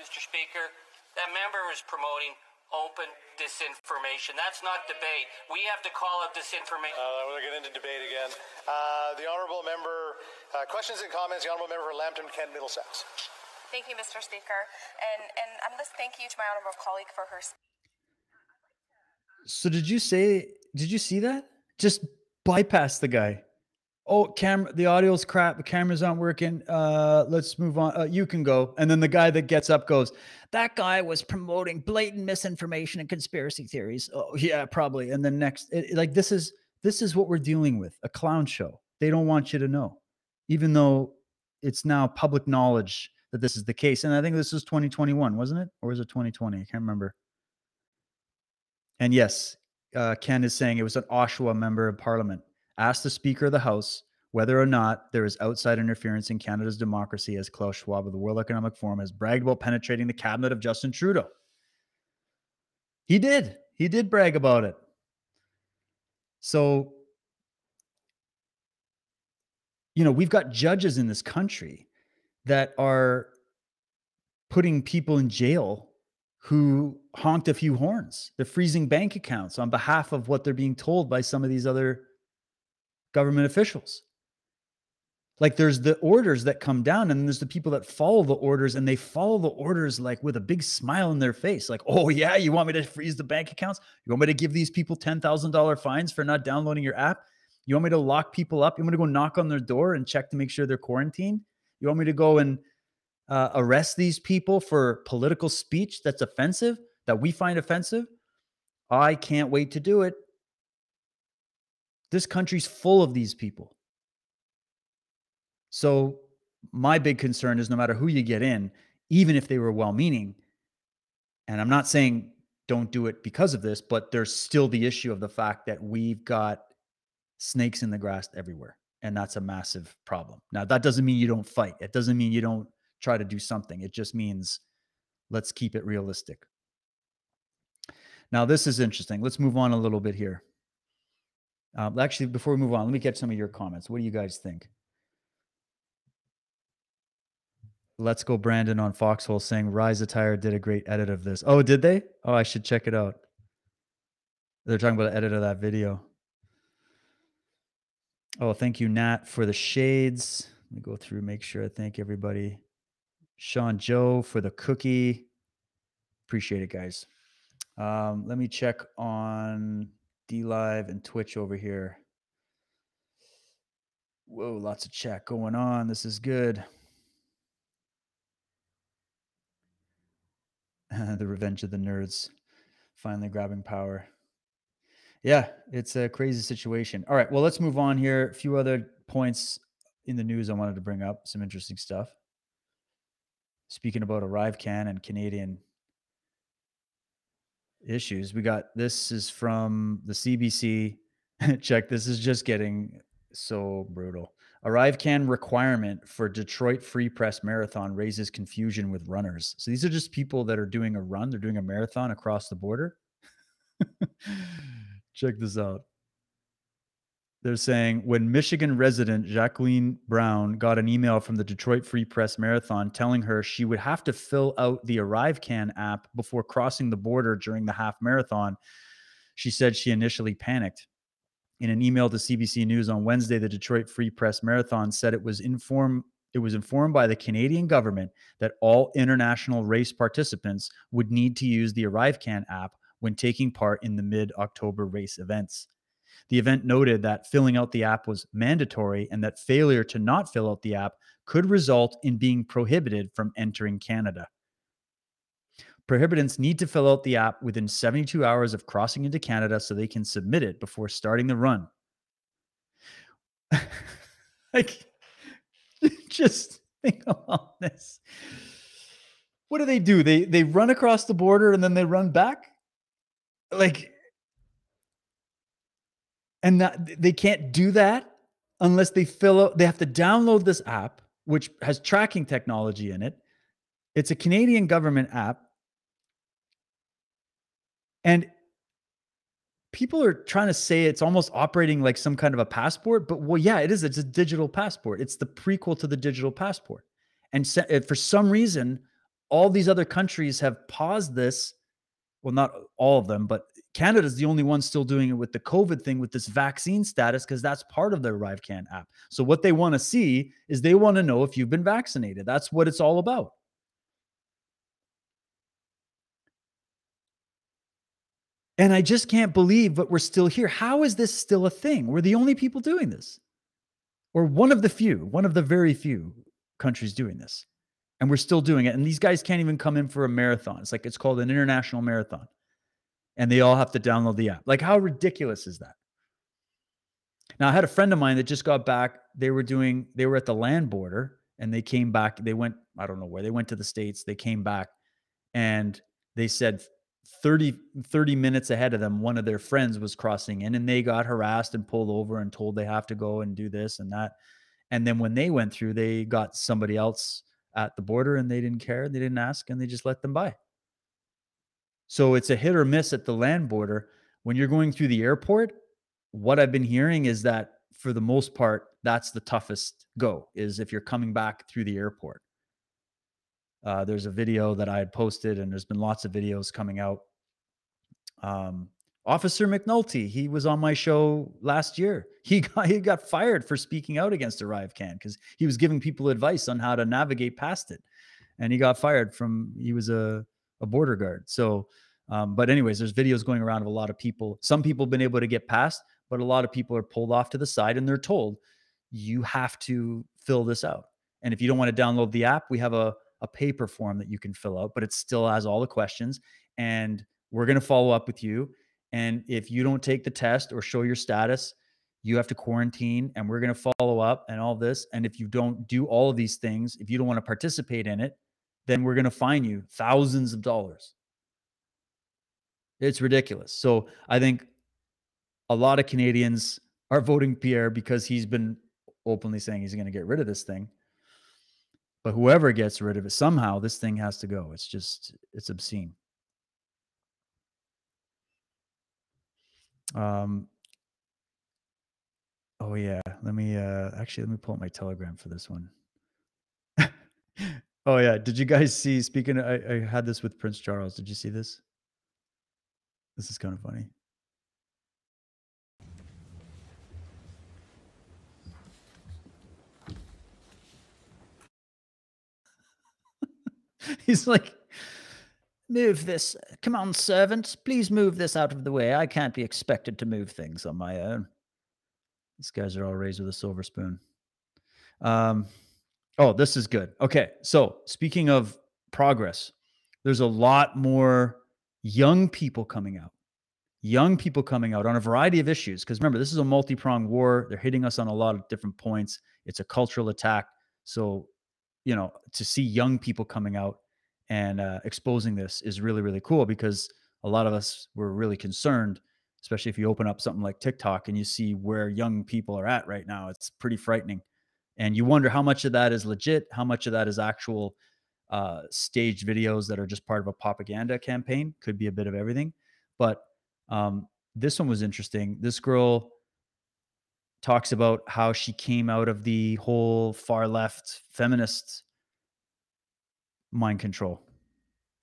Mr. Speaker, that member is promoting open disinformation. That's not debate. We have to call it disinformation. Uh, we're going to get into debate again. Uh, the honourable member, uh, questions and comments. The honourable member for Lambton, Kent, Middlesex. Thank you, Mr. Speaker, and and I'm just thank you to my honourable colleague for her. So did you say did you see that? Just bypass the guy. Oh, camera the audio's crap, the cameras aren't working. Uh let's move on. Uh, you can go. And then the guy that gets up goes, "That guy was promoting blatant misinformation and conspiracy theories." Oh, yeah, probably. And then next it- like this is this is what we're dealing with, a clown show. They don't want you to know. Even though it's now public knowledge that this is the case. And I think this is 2021, wasn't it? Or was it 2020? I can't remember. And yes, uh, Ken is saying it was an Oshawa member of parliament asked the Speaker of the House whether or not there is outside interference in Canada's democracy as Klaus Schwab of the World Economic Forum has bragged about penetrating the cabinet of Justin Trudeau. He did. He did brag about it. So, you know, we've got judges in this country that are putting people in jail who honked a few horns. They're freezing bank accounts on behalf of what they're being told by some of these other government officials. Like there's the orders that come down, and there's the people that follow the orders, and they follow the orders like with a big smile in their face. Like, oh, yeah, you want me to freeze the bank accounts? You want me to give these people $10,000 fines for not downloading your app? You want me to lock people up? You want me to go knock on their door and check to make sure they're quarantined? You want me to go and uh, arrest these people for political speech that's offensive, that we find offensive? I can't wait to do it. This country's full of these people. So, my big concern is no matter who you get in, even if they were well meaning, and I'm not saying don't do it because of this, but there's still the issue of the fact that we've got snakes in the grass everywhere. And that's a massive problem. Now, that doesn't mean you don't fight, it doesn't mean you don't try to do something. It just means let's keep it realistic. Now, this is interesting. Let's move on a little bit here. Um, actually, before we move on, let me get some of your comments. What do you guys think? Let's go, Brandon on Foxhole saying Rise Attire did a great edit of this. Oh, did they? Oh, I should check it out. They're talking about the edit of that video. Oh, thank you, Nat, for the shades. Let me go through, make sure I thank everybody. Sean Joe for the cookie. Appreciate it, guys. Um, let me check on DLive and Twitch over here. Whoa, lots of chat going on. This is good. the Revenge of the Nerds finally grabbing power. Yeah, it's a crazy situation. All right, well, let's move on here. A few other points in the news I wanted to bring up, some interesting stuff. Speaking about ArriveCAN and Canadian issues, we got this is from the CBC. Check, this is just getting so brutal. ArriveCAN requirement for Detroit Free Press Marathon raises confusion with runners. So these are just people that are doing a run, they're doing a marathon across the border. Check this out. They're saying when Michigan resident Jacqueline Brown got an email from the Detroit Free Press Marathon telling her she would have to fill out the ArriveCAN app before crossing the border during the half marathon, she said she initially panicked. In an email to CBC News on Wednesday, the Detroit Free Press Marathon said it was informed it was informed by the Canadian government that all international race participants would need to use the ArriveCAN app when taking part in the mid-October race events. The event noted that filling out the app was mandatory and that failure to not fill out the app could result in being prohibited from entering Canada. Prohibitants need to fill out the app within 72 hours of crossing into Canada so they can submit it before starting the run. like, just think about this. What do they do? They they run across the border and then they run back? Like and that they can't do that unless they fill out they have to download this app which has tracking technology in it. It's a Canadian government app and people are trying to say it's almost operating like some kind of a passport, but well, yeah, it is. It's a digital passport. It's the prequel to the digital passport. And se- uh, for some reason, all these other countries have paused this. Well, not all of them, but Canada's the only one still doing it with the COVID thing with this vaccine status because that's part of their ArriveCAN app. So what they want to see is they want to know if you've been vaccinated. That's what it's all about. And I just can't believe but we're still here. How is this still a thing? We're the only people doing this, or one of the few, one of the very few countries doing this. And we're still doing it. And these guys can't even come in for a marathon. It's like it's called an international marathon. And they all have to download the app. Like, how ridiculous is that? Now, I had a friend of mine that just got back. They were doing, they were at the land border and they came back. They went, I don't know where, they went to the States. They came back and they said 30, 30 minutes ahead of them, one of their friends was crossing in and they got harassed and pulled over and told they have to go and do this and that. And then when they went through, they got somebody else at the border and they didn't care. They didn't ask and they just let them by. So it's a hit or miss at the land border. When you're going through the airport, what I've been hearing is that for the most part, that's the toughest go is if you're coming back through the airport. Uh, there's a video that I had posted, and there's been lots of videos coming out. Um, Officer McNulty, he was on my show last year. He got he got fired for speaking out against ArriveCAN because he was giving people advice on how to navigate past it, and he got fired from. He was a a border guard. So, um, but anyways, there's videos going around of a lot of people. Some people have been able to get past, but a lot of people are pulled off to the side, and they're told you have to fill this out. And if you don't want to download the app, we have a a paper form that you can fill out, but it still has all the questions. And we're going to follow up with you. And if you don't take the test or show your status, you have to quarantine and we're going to follow up and all this. And if you don't do all of these things, if you don't want to participate in it, then we're going to fine you thousands of dollars. It's ridiculous. So I think a lot of Canadians are voting Pierre because he's been openly saying he's going to get rid of this thing. But whoever gets rid of it, somehow this thing has to go. It's just, it's obscene. Um, oh yeah, let me uh actually let me pull up my telegram for this one. oh yeah, did you guys see? Speaking, of, I, I had this with Prince Charles. Did you see this? This is kind of funny. He's like, move this. Come on, servant. Please move this out of the way. I can't be expected to move things on my own. These guys are all raised with a silver spoon. Um, oh, this is good. Okay. So, speaking of progress, there's a lot more young people coming out. Young people coming out on a variety of issues. Because remember, this is a multi pronged war. They're hitting us on a lot of different points. It's a cultural attack. So, you know, to see young people coming out and uh, exposing this is really, really cool because a lot of us were really concerned, especially if you open up something like TikTok and you see where young people are at right now. It's pretty frightening. And you wonder how much of that is legit, how much of that is actual uh, staged videos that are just part of a propaganda campaign. Could be a bit of everything. But um, this one was interesting. This girl talks about how she came out of the whole far left feminist mind control.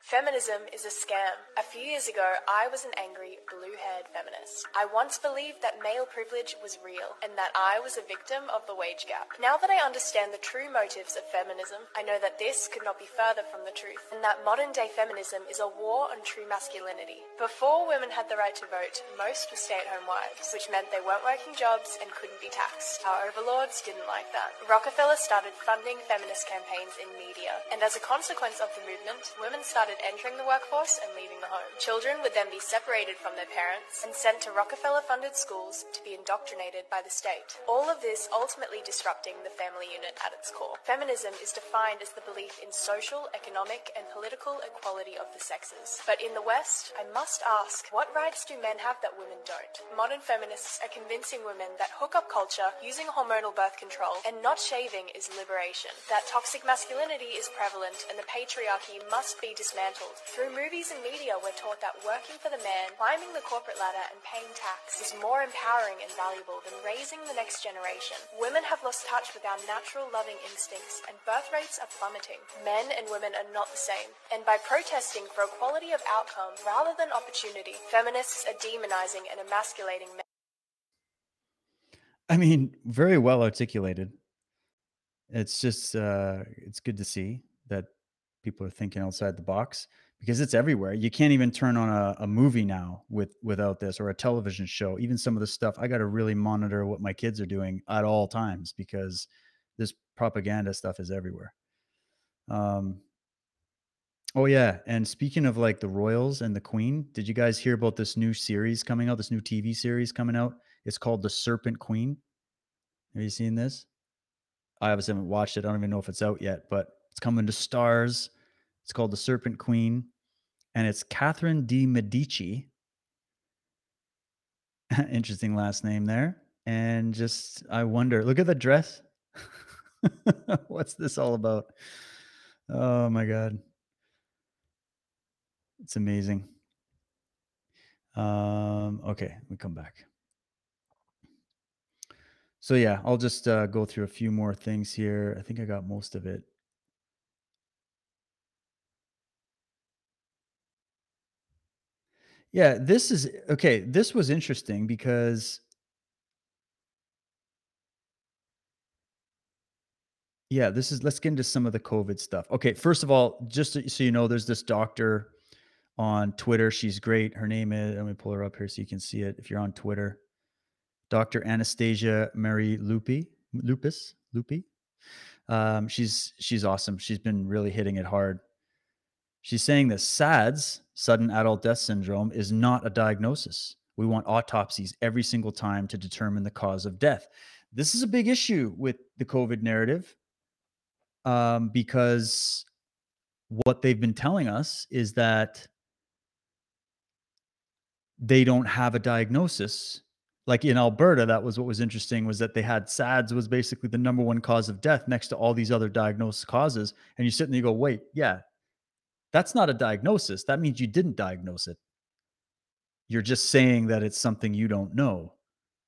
Feminism is a scam. A few years ago, I was an angry, blue haired feminist. I once believed that male privilege was real and that I was a victim of the wage gap. Now that I understand the true motives of feminism, I know that this could not be further from the truth and that modern day feminism is a war on true masculinity. Before women had the right to vote, most were stay at home wives, which meant they weren't working jobs and couldn't be taxed. Our overlords didn't like that. Rockefeller started funding feminist campaigns in media, and as a consequence of the movement, women started entering the workforce and leaving the home. Children would then be separated from their parents and sent to Rockefeller funded schools to be indoctrinated by the state. All of this ultimately disrupting the family unit at its core. Feminism is defined as the belief in social, economic, and political equality of the sexes. But in the West, I must ask, what rights do men have that women don't? Modern feminists are convincing women that hookup culture, using hormonal birth control, and not shaving is liberation. That toxic masculinity is prevalent and the patriarchy must be dismantled dismantled. Through movies and media, we're taught that working for the man, climbing the corporate ladder, and paying tax is more empowering and valuable than raising the next generation. Women have lost touch with our natural loving instincts, and birth rates are plummeting. Men and women are not the same. And by protesting for equality of outcome rather than opportunity, feminists are demonizing and emasculating men. I mean, very well articulated. It's just uh it's good to see people are thinking outside the box because it's everywhere. You can't even turn on a, a movie now with without this or a television show. Even some of the stuff I got to really monitor what my kids are doing at all times because this propaganda stuff is everywhere. Um Oh yeah, and speaking of like the royals and the queen, did you guys hear about this new series coming out? This new TV series coming out? It's called The Serpent Queen. Have you seen this? I obviously haven't watched it. I don't even know if it's out yet, but it's coming to Starz. It's called The Serpent Queen, and it's Catherine de Medici. Interesting last name there. And just, I wonder, look at the dress. What's this all about? Oh my God. It's amazing. Um, okay, we come back. So yeah, I'll just uh, go through a few more things here. I think I got most of it. Yeah, this is okay. This was interesting because yeah, this is let's get into some of the COVID stuff. Okay, first of all, just so you know, there's this doctor on Twitter. She's great. Her name is, let me pull her up here so you can see it if you're on Twitter. Dr. Anastasia Mary Lupi, Lupus, Lupi. Um, she's she's awesome. She's been really hitting it hard. She's saying that SADS, sudden adult death syndrome, is not a diagnosis. We want autopsies every single time to determine the cause of death. This is a big issue with the COVID narrative um, because what they've been telling us is that they don't have a diagnosis. Like in Alberta, that was what was interesting was that they had SADS was basically the number one cause of death next to all these other diagnosed causes. And you sit and you go, wait, yeah, that's not a diagnosis. That means you didn't diagnose it. You're just saying that it's something you don't know.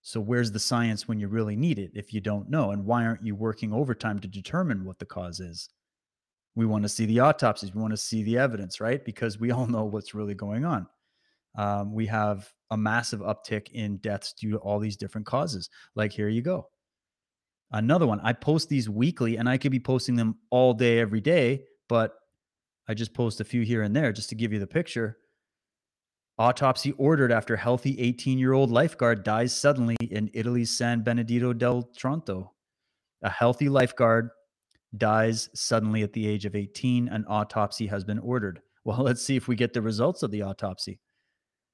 So where's the science when you really need it if you don't know? And why aren't you working overtime to determine what the cause is? We want to see the autopsies. We want to see the evidence, right? Because we all know what's really going on. Um, we have a massive uptick in deaths due to all these different causes. Like, here you go. Another one. I post these weekly and I could be posting them all day, every day, but I just post a few here and there just to give you the picture. Autopsy ordered after healthy 18 year old lifeguard dies suddenly in Italy's San Benedetto del Tronto. A healthy lifeguard dies suddenly at the age of 18. An autopsy has been ordered. Well, let's see if we get the results of the autopsy.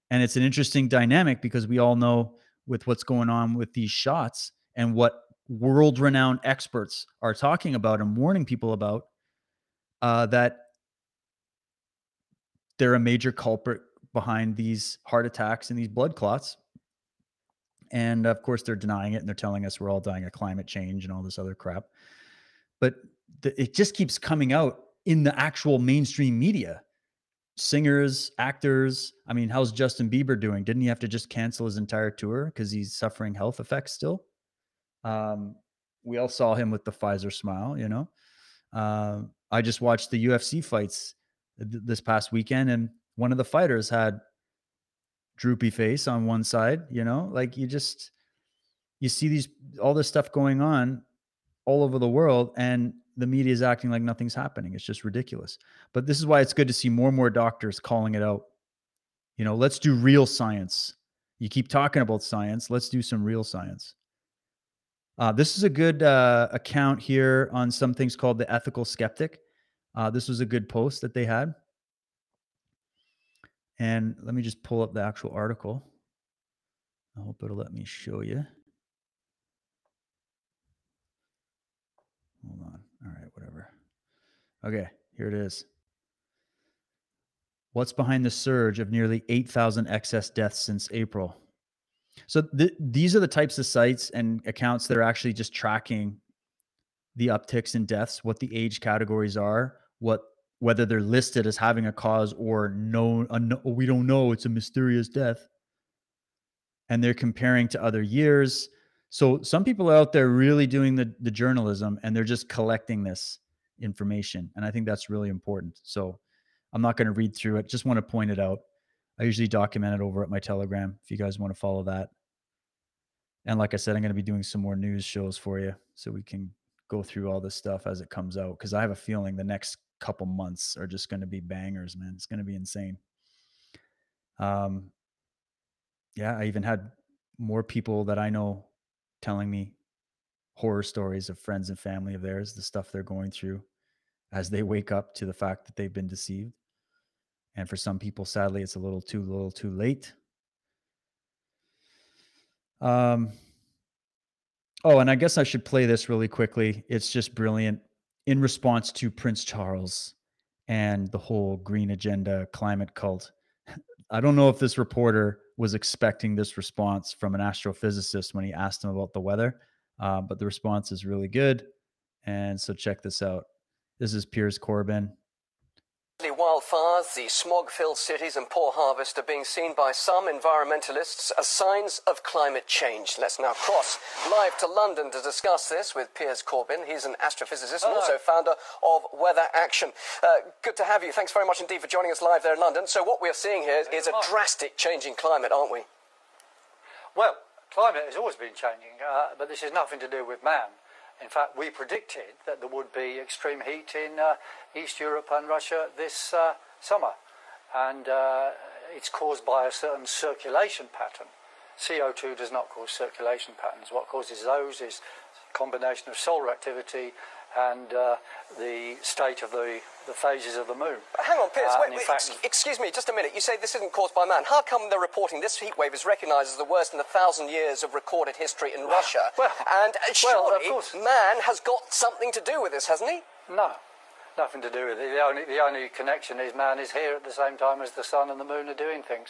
And it's an interesting dynamic because we all know with what's going on with these shots and what world renowned experts are talking about and warning people about uh, that they're a major culprit behind these heart attacks and these blood clots. And of course, they're denying it and they're telling us we're all dying of climate change and all this other crap. But the, it just keeps coming out in the actual mainstream media. Singers, actors. I mean, how's Justin Bieber doing? Didn't he have to just cancel his entire tour because he's suffering health effects still? Um, we all saw him with the Pfizer smile, you know. Uh, I just watched the UFC fights th- this past weekend, and one of the fighters had droopy face on one side, you know, like you just you see these all this stuff going on all over the world and the media is acting like nothing's happening. It's just ridiculous. But this is why it's good to see more and more doctors calling it out. You know, let's do real science. You keep talking about science, let's do some real science. Uh, this is a good uh, account here on some things called the ethical skeptic. Uh, this was a good post that they had. And let me just pull up the actual article. I hope it'll let me show you. Hold on. All right, whatever. Okay, here it is. What's behind the surge of nearly 8,000 excess deaths since April? So th- these are the types of sites and accounts that are actually just tracking the upticks in deaths, what the age categories are, what whether they're listed as having a cause or no, we don't know, it's a mysterious death. And they're comparing to other years. So some people out there really doing the, the journalism and they're just collecting this information. And I think that's really important. So I'm not going to read through it, just want to point it out. I usually document it over at my Telegram if you guys want to follow that. And like I said, I'm going to be doing some more news shows for you so we can go through all this stuff as it comes out because I have a feeling the next couple months are just going to be bangers, man. It's going to be insane. Um, yeah, I even had more people that I know telling me horror stories of friends and family of theirs, the stuff they're going through as they wake up to the fact that they've been deceived. And for some people, sadly, it's a little too little too late. Um, oh, and I guess I should play this really quickly. It's just brilliant. In response to Prince Charles and the whole green agenda climate cult, I don't know if this reporter was expecting this response from an astrophysicist when he asked him about the weather, uh, but the response is really good. And so check this out. This is Piers Corbyn Wildfires, the smog filled cities, and poor harvest are being seen by some environmentalists as signs of climate change. Let's now cross live to London to discuss this with Piers Corbyn. He's an astrophysicist and also founder of Weather Action. Uh, good to have you. Thanks very much indeed for joining us live there in London. So, what we're seeing here is a drastic change in climate, aren't we? Well, climate has always been changing, uh, but this has nothing to do with man. In fact, we predicted that there would be extreme heat in uh, East Europe and Russia this uh, summer. And uh, it's caused by a certain circulation pattern. CO2 does not cause circulation patterns. What causes those is a combination of solar activity and uh, the state of the, the phases of the moon. But hang on, Piers. Uh, wait, wait, fact- ex- excuse me, just a minute. You say this isn't caused by man. How come they're reporting this heat wave is recognised as the worst in a thousand years of recorded history in Russia? well, and uh, well, of surely course. man has got something to do with this, hasn't he? No, nothing to do with it. The only, the only connection is man is here at the same time as the sun and the moon are doing things.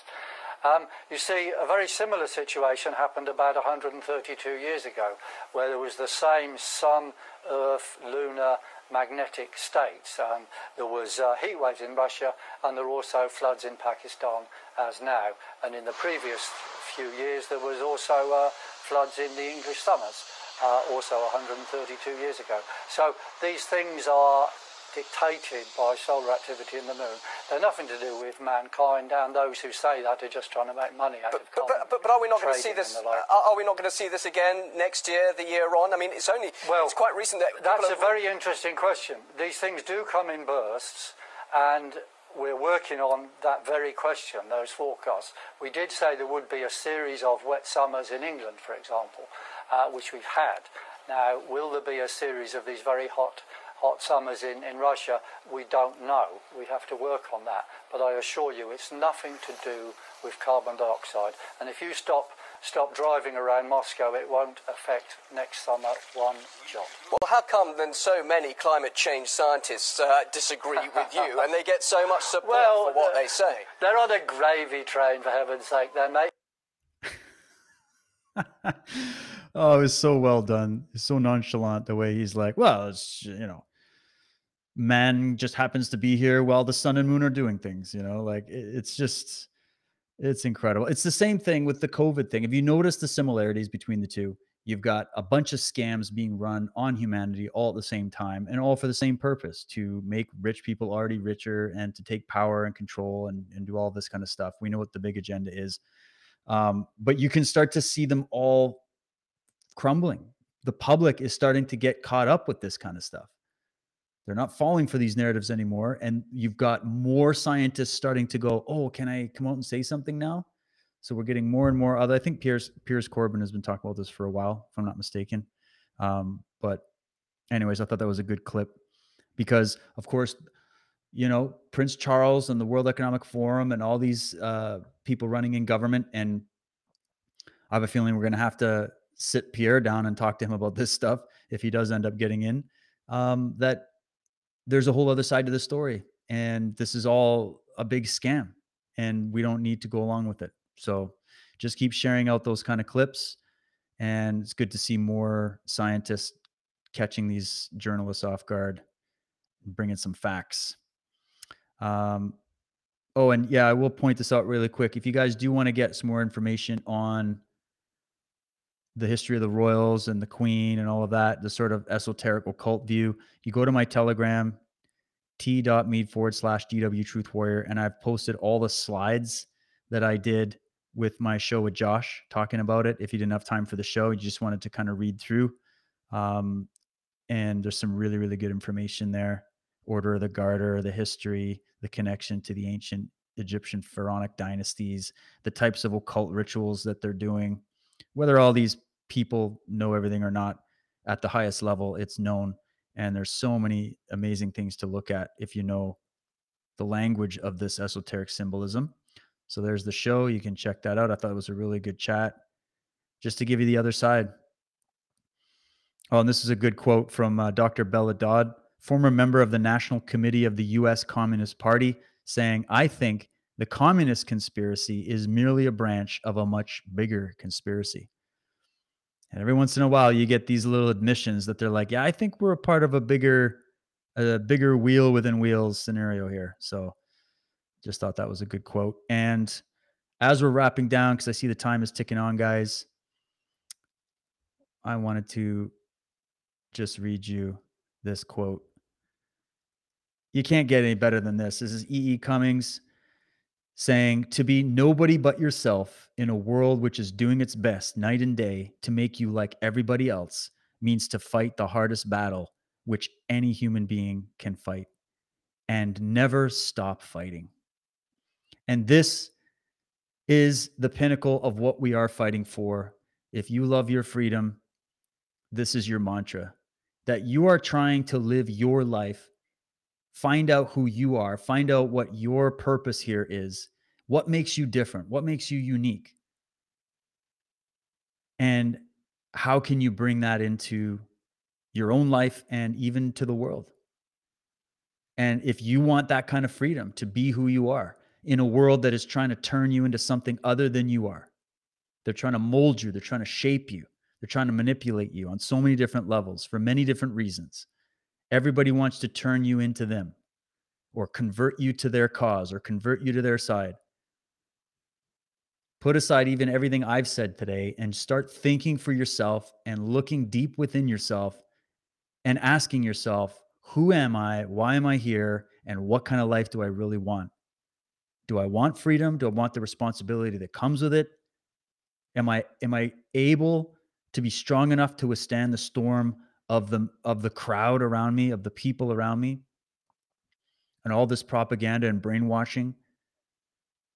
Um, you see, a very similar situation happened about 132 years ago, where there was the same sun, earth, lunar, magnetic states. Um, there was uh, heat waves in Russia, and there were also floods in Pakistan as now. And in the previous few years, there was also uh, floods in the English summers, uh, also 132 years ago. So these things are dictated by solar activity in the moon. They're nothing to do with mankind, and those who say that are just trying to make money out of But, carbon but, but, but are we not going to see this? like. Are, are we not going to see this again next year, the year on? I mean, it's only Well, it's quite recent that That's a very interesting question. These things do come in bursts, and we're working on that very question, those forecasts. We did say there would be a series of wet summers in England, for example, uh, which we've had. Now, will there be a series of these very hot, hot summers in, in Russia? We don't know. We have to work on that. But I assure you, it's nothing to do with carbon dioxide. And if you stop stop driving around Moscow, it won't affect next summer one jot. Well, how come then so many climate change scientists uh, disagree with you and they get so much support well, for what they say? They're on a gravy train, for heaven's sake, then, mate. oh, it's so well done. It's so nonchalant the way he's like, well, it's, you know, man just happens to be here while the sun and moon are doing things, you know, like it's just, it's incredible. It's the same thing with the COVID thing. if you notice the similarities between the two? You've got a bunch of scams being run on humanity all at the same time and all for the same purpose to make rich people already richer and to take power and control and, and do all this kind of stuff. We know what the big agenda is. Um, but you can start to see them all crumbling. The public is starting to get caught up with this kind of stuff. They're not falling for these narratives anymore. And you've got more scientists starting to go, oh, can I come out and say something now? So we're getting more and more other. I think Piers Piers Corbyn has been talking about this for a while, if I'm not mistaken. Um, but anyways, I thought that was a good clip because, of course, you know Prince Charles and the World Economic Forum and all these uh, people running in government, and I have a feeling we're going to have to sit Pierre down and talk to him about this stuff if he does end up getting in. Um, that there's a whole other side to the story, and this is all a big scam, and we don't need to go along with it. So just keep sharing out those kind of clips. And it's good to see more scientists catching these journalists off guard, bringing some facts. Um, oh, and yeah, I will point this out really quick. If you guys do want to get some more information on the history of the royals and the queen and all of that, the sort of esoteric occult view, you go to my telegram, t.me forward slash DW Truth Warrior, and I've posted all the slides that I did with my show with Josh talking about it. If you didn't have time for the show, you just wanted to kind of read through. Um, and there's some really, really good information there. Order of the Garter, the history, the connection to the ancient Egyptian pharaonic dynasties, the types of occult rituals that they're doing. Whether all these people know everything or not, at the highest level, it's known. And there's so many amazing things to look at if you know the language of this esoteric symbolism. So there's the show. You can check that out. I thought it was a really good chat. Just to give you the other side. Oh, and this is a good quote from uh, Dr. Bella Dodd, former member of the National Committee of the U.S. Communist Party, saying, I think the communist conspiracy is merely a branch of a much bigger conspiracy. And every once in a while, you get these little admissions that they're like, "Yeah, I think we're a part of a bigger, a bigger wheel within wheels scenario here." So, just thought that was a good quote. And as we're wrapping down, because I see the time is ticking on, guys, I wanted to just read you this quote. You can't get any better than this. This is E. E. Cummings saying, To be nobody but yourself in a world which is doing its best night and day to make you like everybody else means to fight the hardest battle which any human being can fight and never stop fighting. And this is the pinnacle of what we are fighting for. If you love your freedom, this is your mantra that you are trying to live your life find out who you are, find out what your purpose here is, what makes you different, what makes you unique. And how can you bring that into your own life and even to the world? And if you want that kind of freedom to be who you are in a world that is trying to turn you into something other than you are, they're trying to mold you, they're trying to shape you, they're trying to manipulate you on so many different levels for many different reasons. Everybody wants to turn you into them or convert you to their cause or convert you to their side. Put aside even everything I've said today and start thinking for yourself and looking deep within yourself and asking yourself, who am I? Why am I here? And what kind of life do I really want? Do I want freedom? Do I want the responsibility that comes with it? Am I am I able to be strong enough to withstand the storm of the of the crowd around me, of the people around me? and all this propaganda and brainwashing?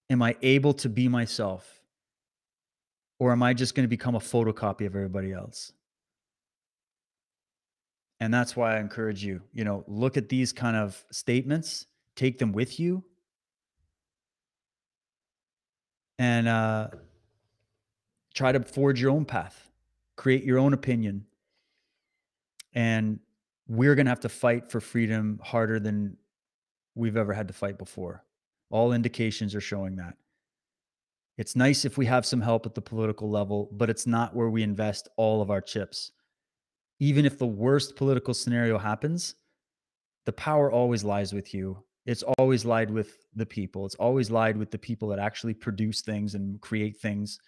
Am I able to be myself? Or am I just going to become a photocopy of everybody else? And that's why I encourage you, you know, look at these kind of statements, take them with you, and uh, try to forge your own path, create your own opinion. And we're going to have to fight for freedom harder than we've ever had to fight before. All indications are showing that. It's nice if we have some help at the political level, but it's not where we invest all of our chips. Even if the worst political scenario happens, the power always lies with you. It's always lied with the people. It's always lied with the people that actually produce things and create things.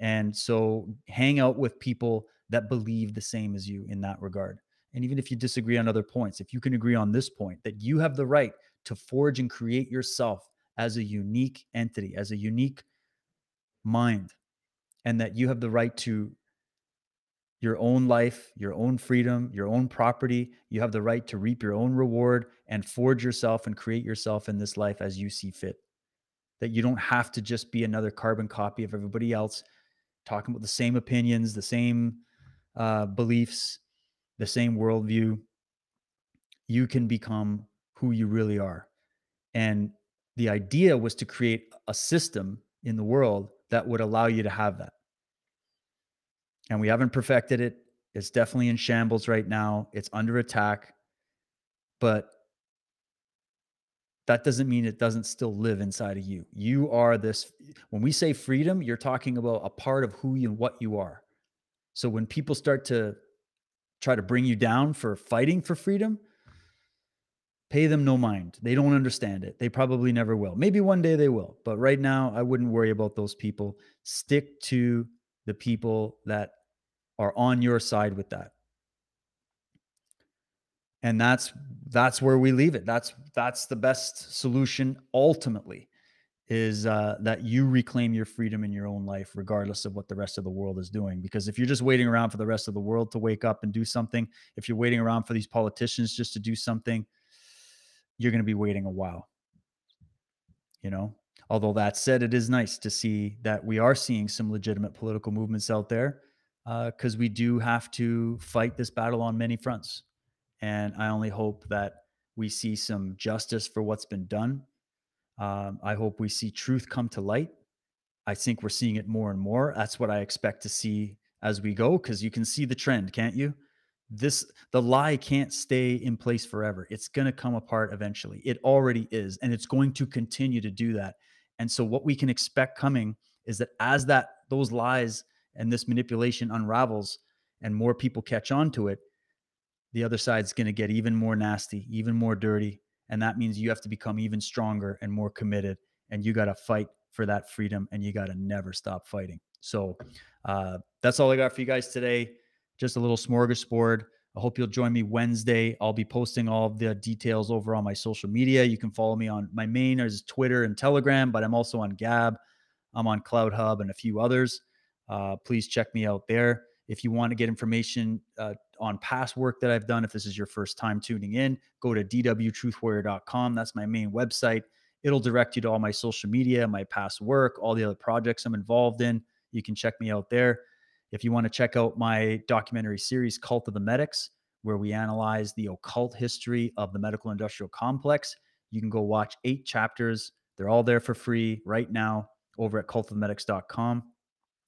And so hang out with people that believe the same as you in that regard. And even if you disagree on other points, if you can agree on this point that you have the right to forge and create yourself as a unique entity, as a unique mind, and that you have the right to your own life, your own freedom, your own property. You have the right to reap your own reward and forge yourself and create yourself in this life as you see fit. That you don't have to just be another carbon copy of everybody else, talking about the same opinions, the same uh, beliefs, the same worldview. You can become who you really are. And the idea was to create a system in the world that would allow you to have that and we haven't perfected it. It's definitely in shambles right now. It's under attack, but that doesn't mean it doesn't still live inside of you. You are this. When we say freedom, you're talking about a part of who you and what you are. So when people start to try to bring you down for fighting for freedom, pay them no mind. They don't understand it. They probably never will. Maybe one day they will, but right now I wouldn't worry about those people. Stick to the people that are on your side with that and that's that's where we leave it that's that's the best solution ultimately is uh, that you reclaim your freedom in your own life regardless of what the rest of the world is doing because if you're just waiting around for the rest of the world to wake up and do something if you're waiting around for these politicians just to do something you're going to be waiting a while you know Although that said, it is nice to see that we are seeing some legitimate political movements out there because uh, we do have to fight this battle on many fronts. And I only hope that we see some justice for what's been done. Um, I hope we see truth come to light. I think we're seeing it more and more. That's what I expect to see as we go because you can see the trend, can't you? This the lie can't stay in place forever. It's going to come apart eventually. It already is, and it's going to continue to do that and so what we can expect coming is that as that those lies and this manipulation unravels and more people catch on to it, the other side's going to get even more nasty, even more dirty, and that means you have to become even stronger and more committed and you got to fight for that freedom and you got to never stop fighting. So uh, that's all I got for you guys today. Just a little smorgasbord. I hope you'll join me Wednesday. I'll be posting all the details over on my social media. You can follow me on my main is Twitter and Telegram, but I'm also on Gab. I'm on CloutHub and a few others. Uh, please check me out there. If you want to get information uh, on past work that I've done, if this is your first time tuning in, go to dwtruthwarrior.com. That's my main website. It'll direct you to all my social media, my past work, all the other projects I'm involved in. You can check me out there. If you want to check out my documentary series, Cult of the Medics, where we analyze the occult history of the medical industrial complex, you can go watch eight chapters. They're all there for free right now over at cultofthemedics.com.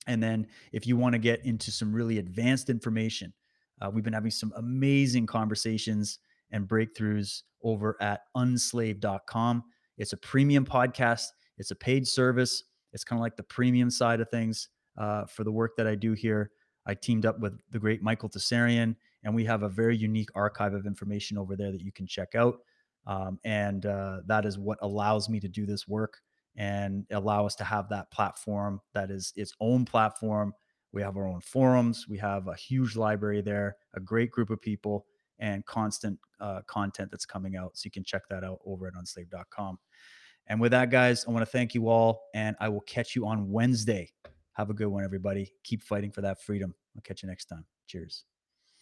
And then if you want to get into some really advanced information, uh, we've been having some amazing conversations and breakthroughs over at unslaved.com. It's a premium podcast, it's a paid service. It's kind of like the premium side of things uh, for the work that I do here. I teamed up with the great Michael Tsarion, and we have a very unique archive of information over there that you can check out. Um, and uh, that is what allows me to do this work and allow us to have that platform that is its own platform. We have our own forums. We have a huge library there, a great group of people, and constant uh, content that's coming out. So you can check that out over at unslaved.com. And with that, guys, I want to thank you all, and I will catch you on Wednesday have a good one, everybody. Keep fighting for that freedom. I'll catch you next time. Cheers.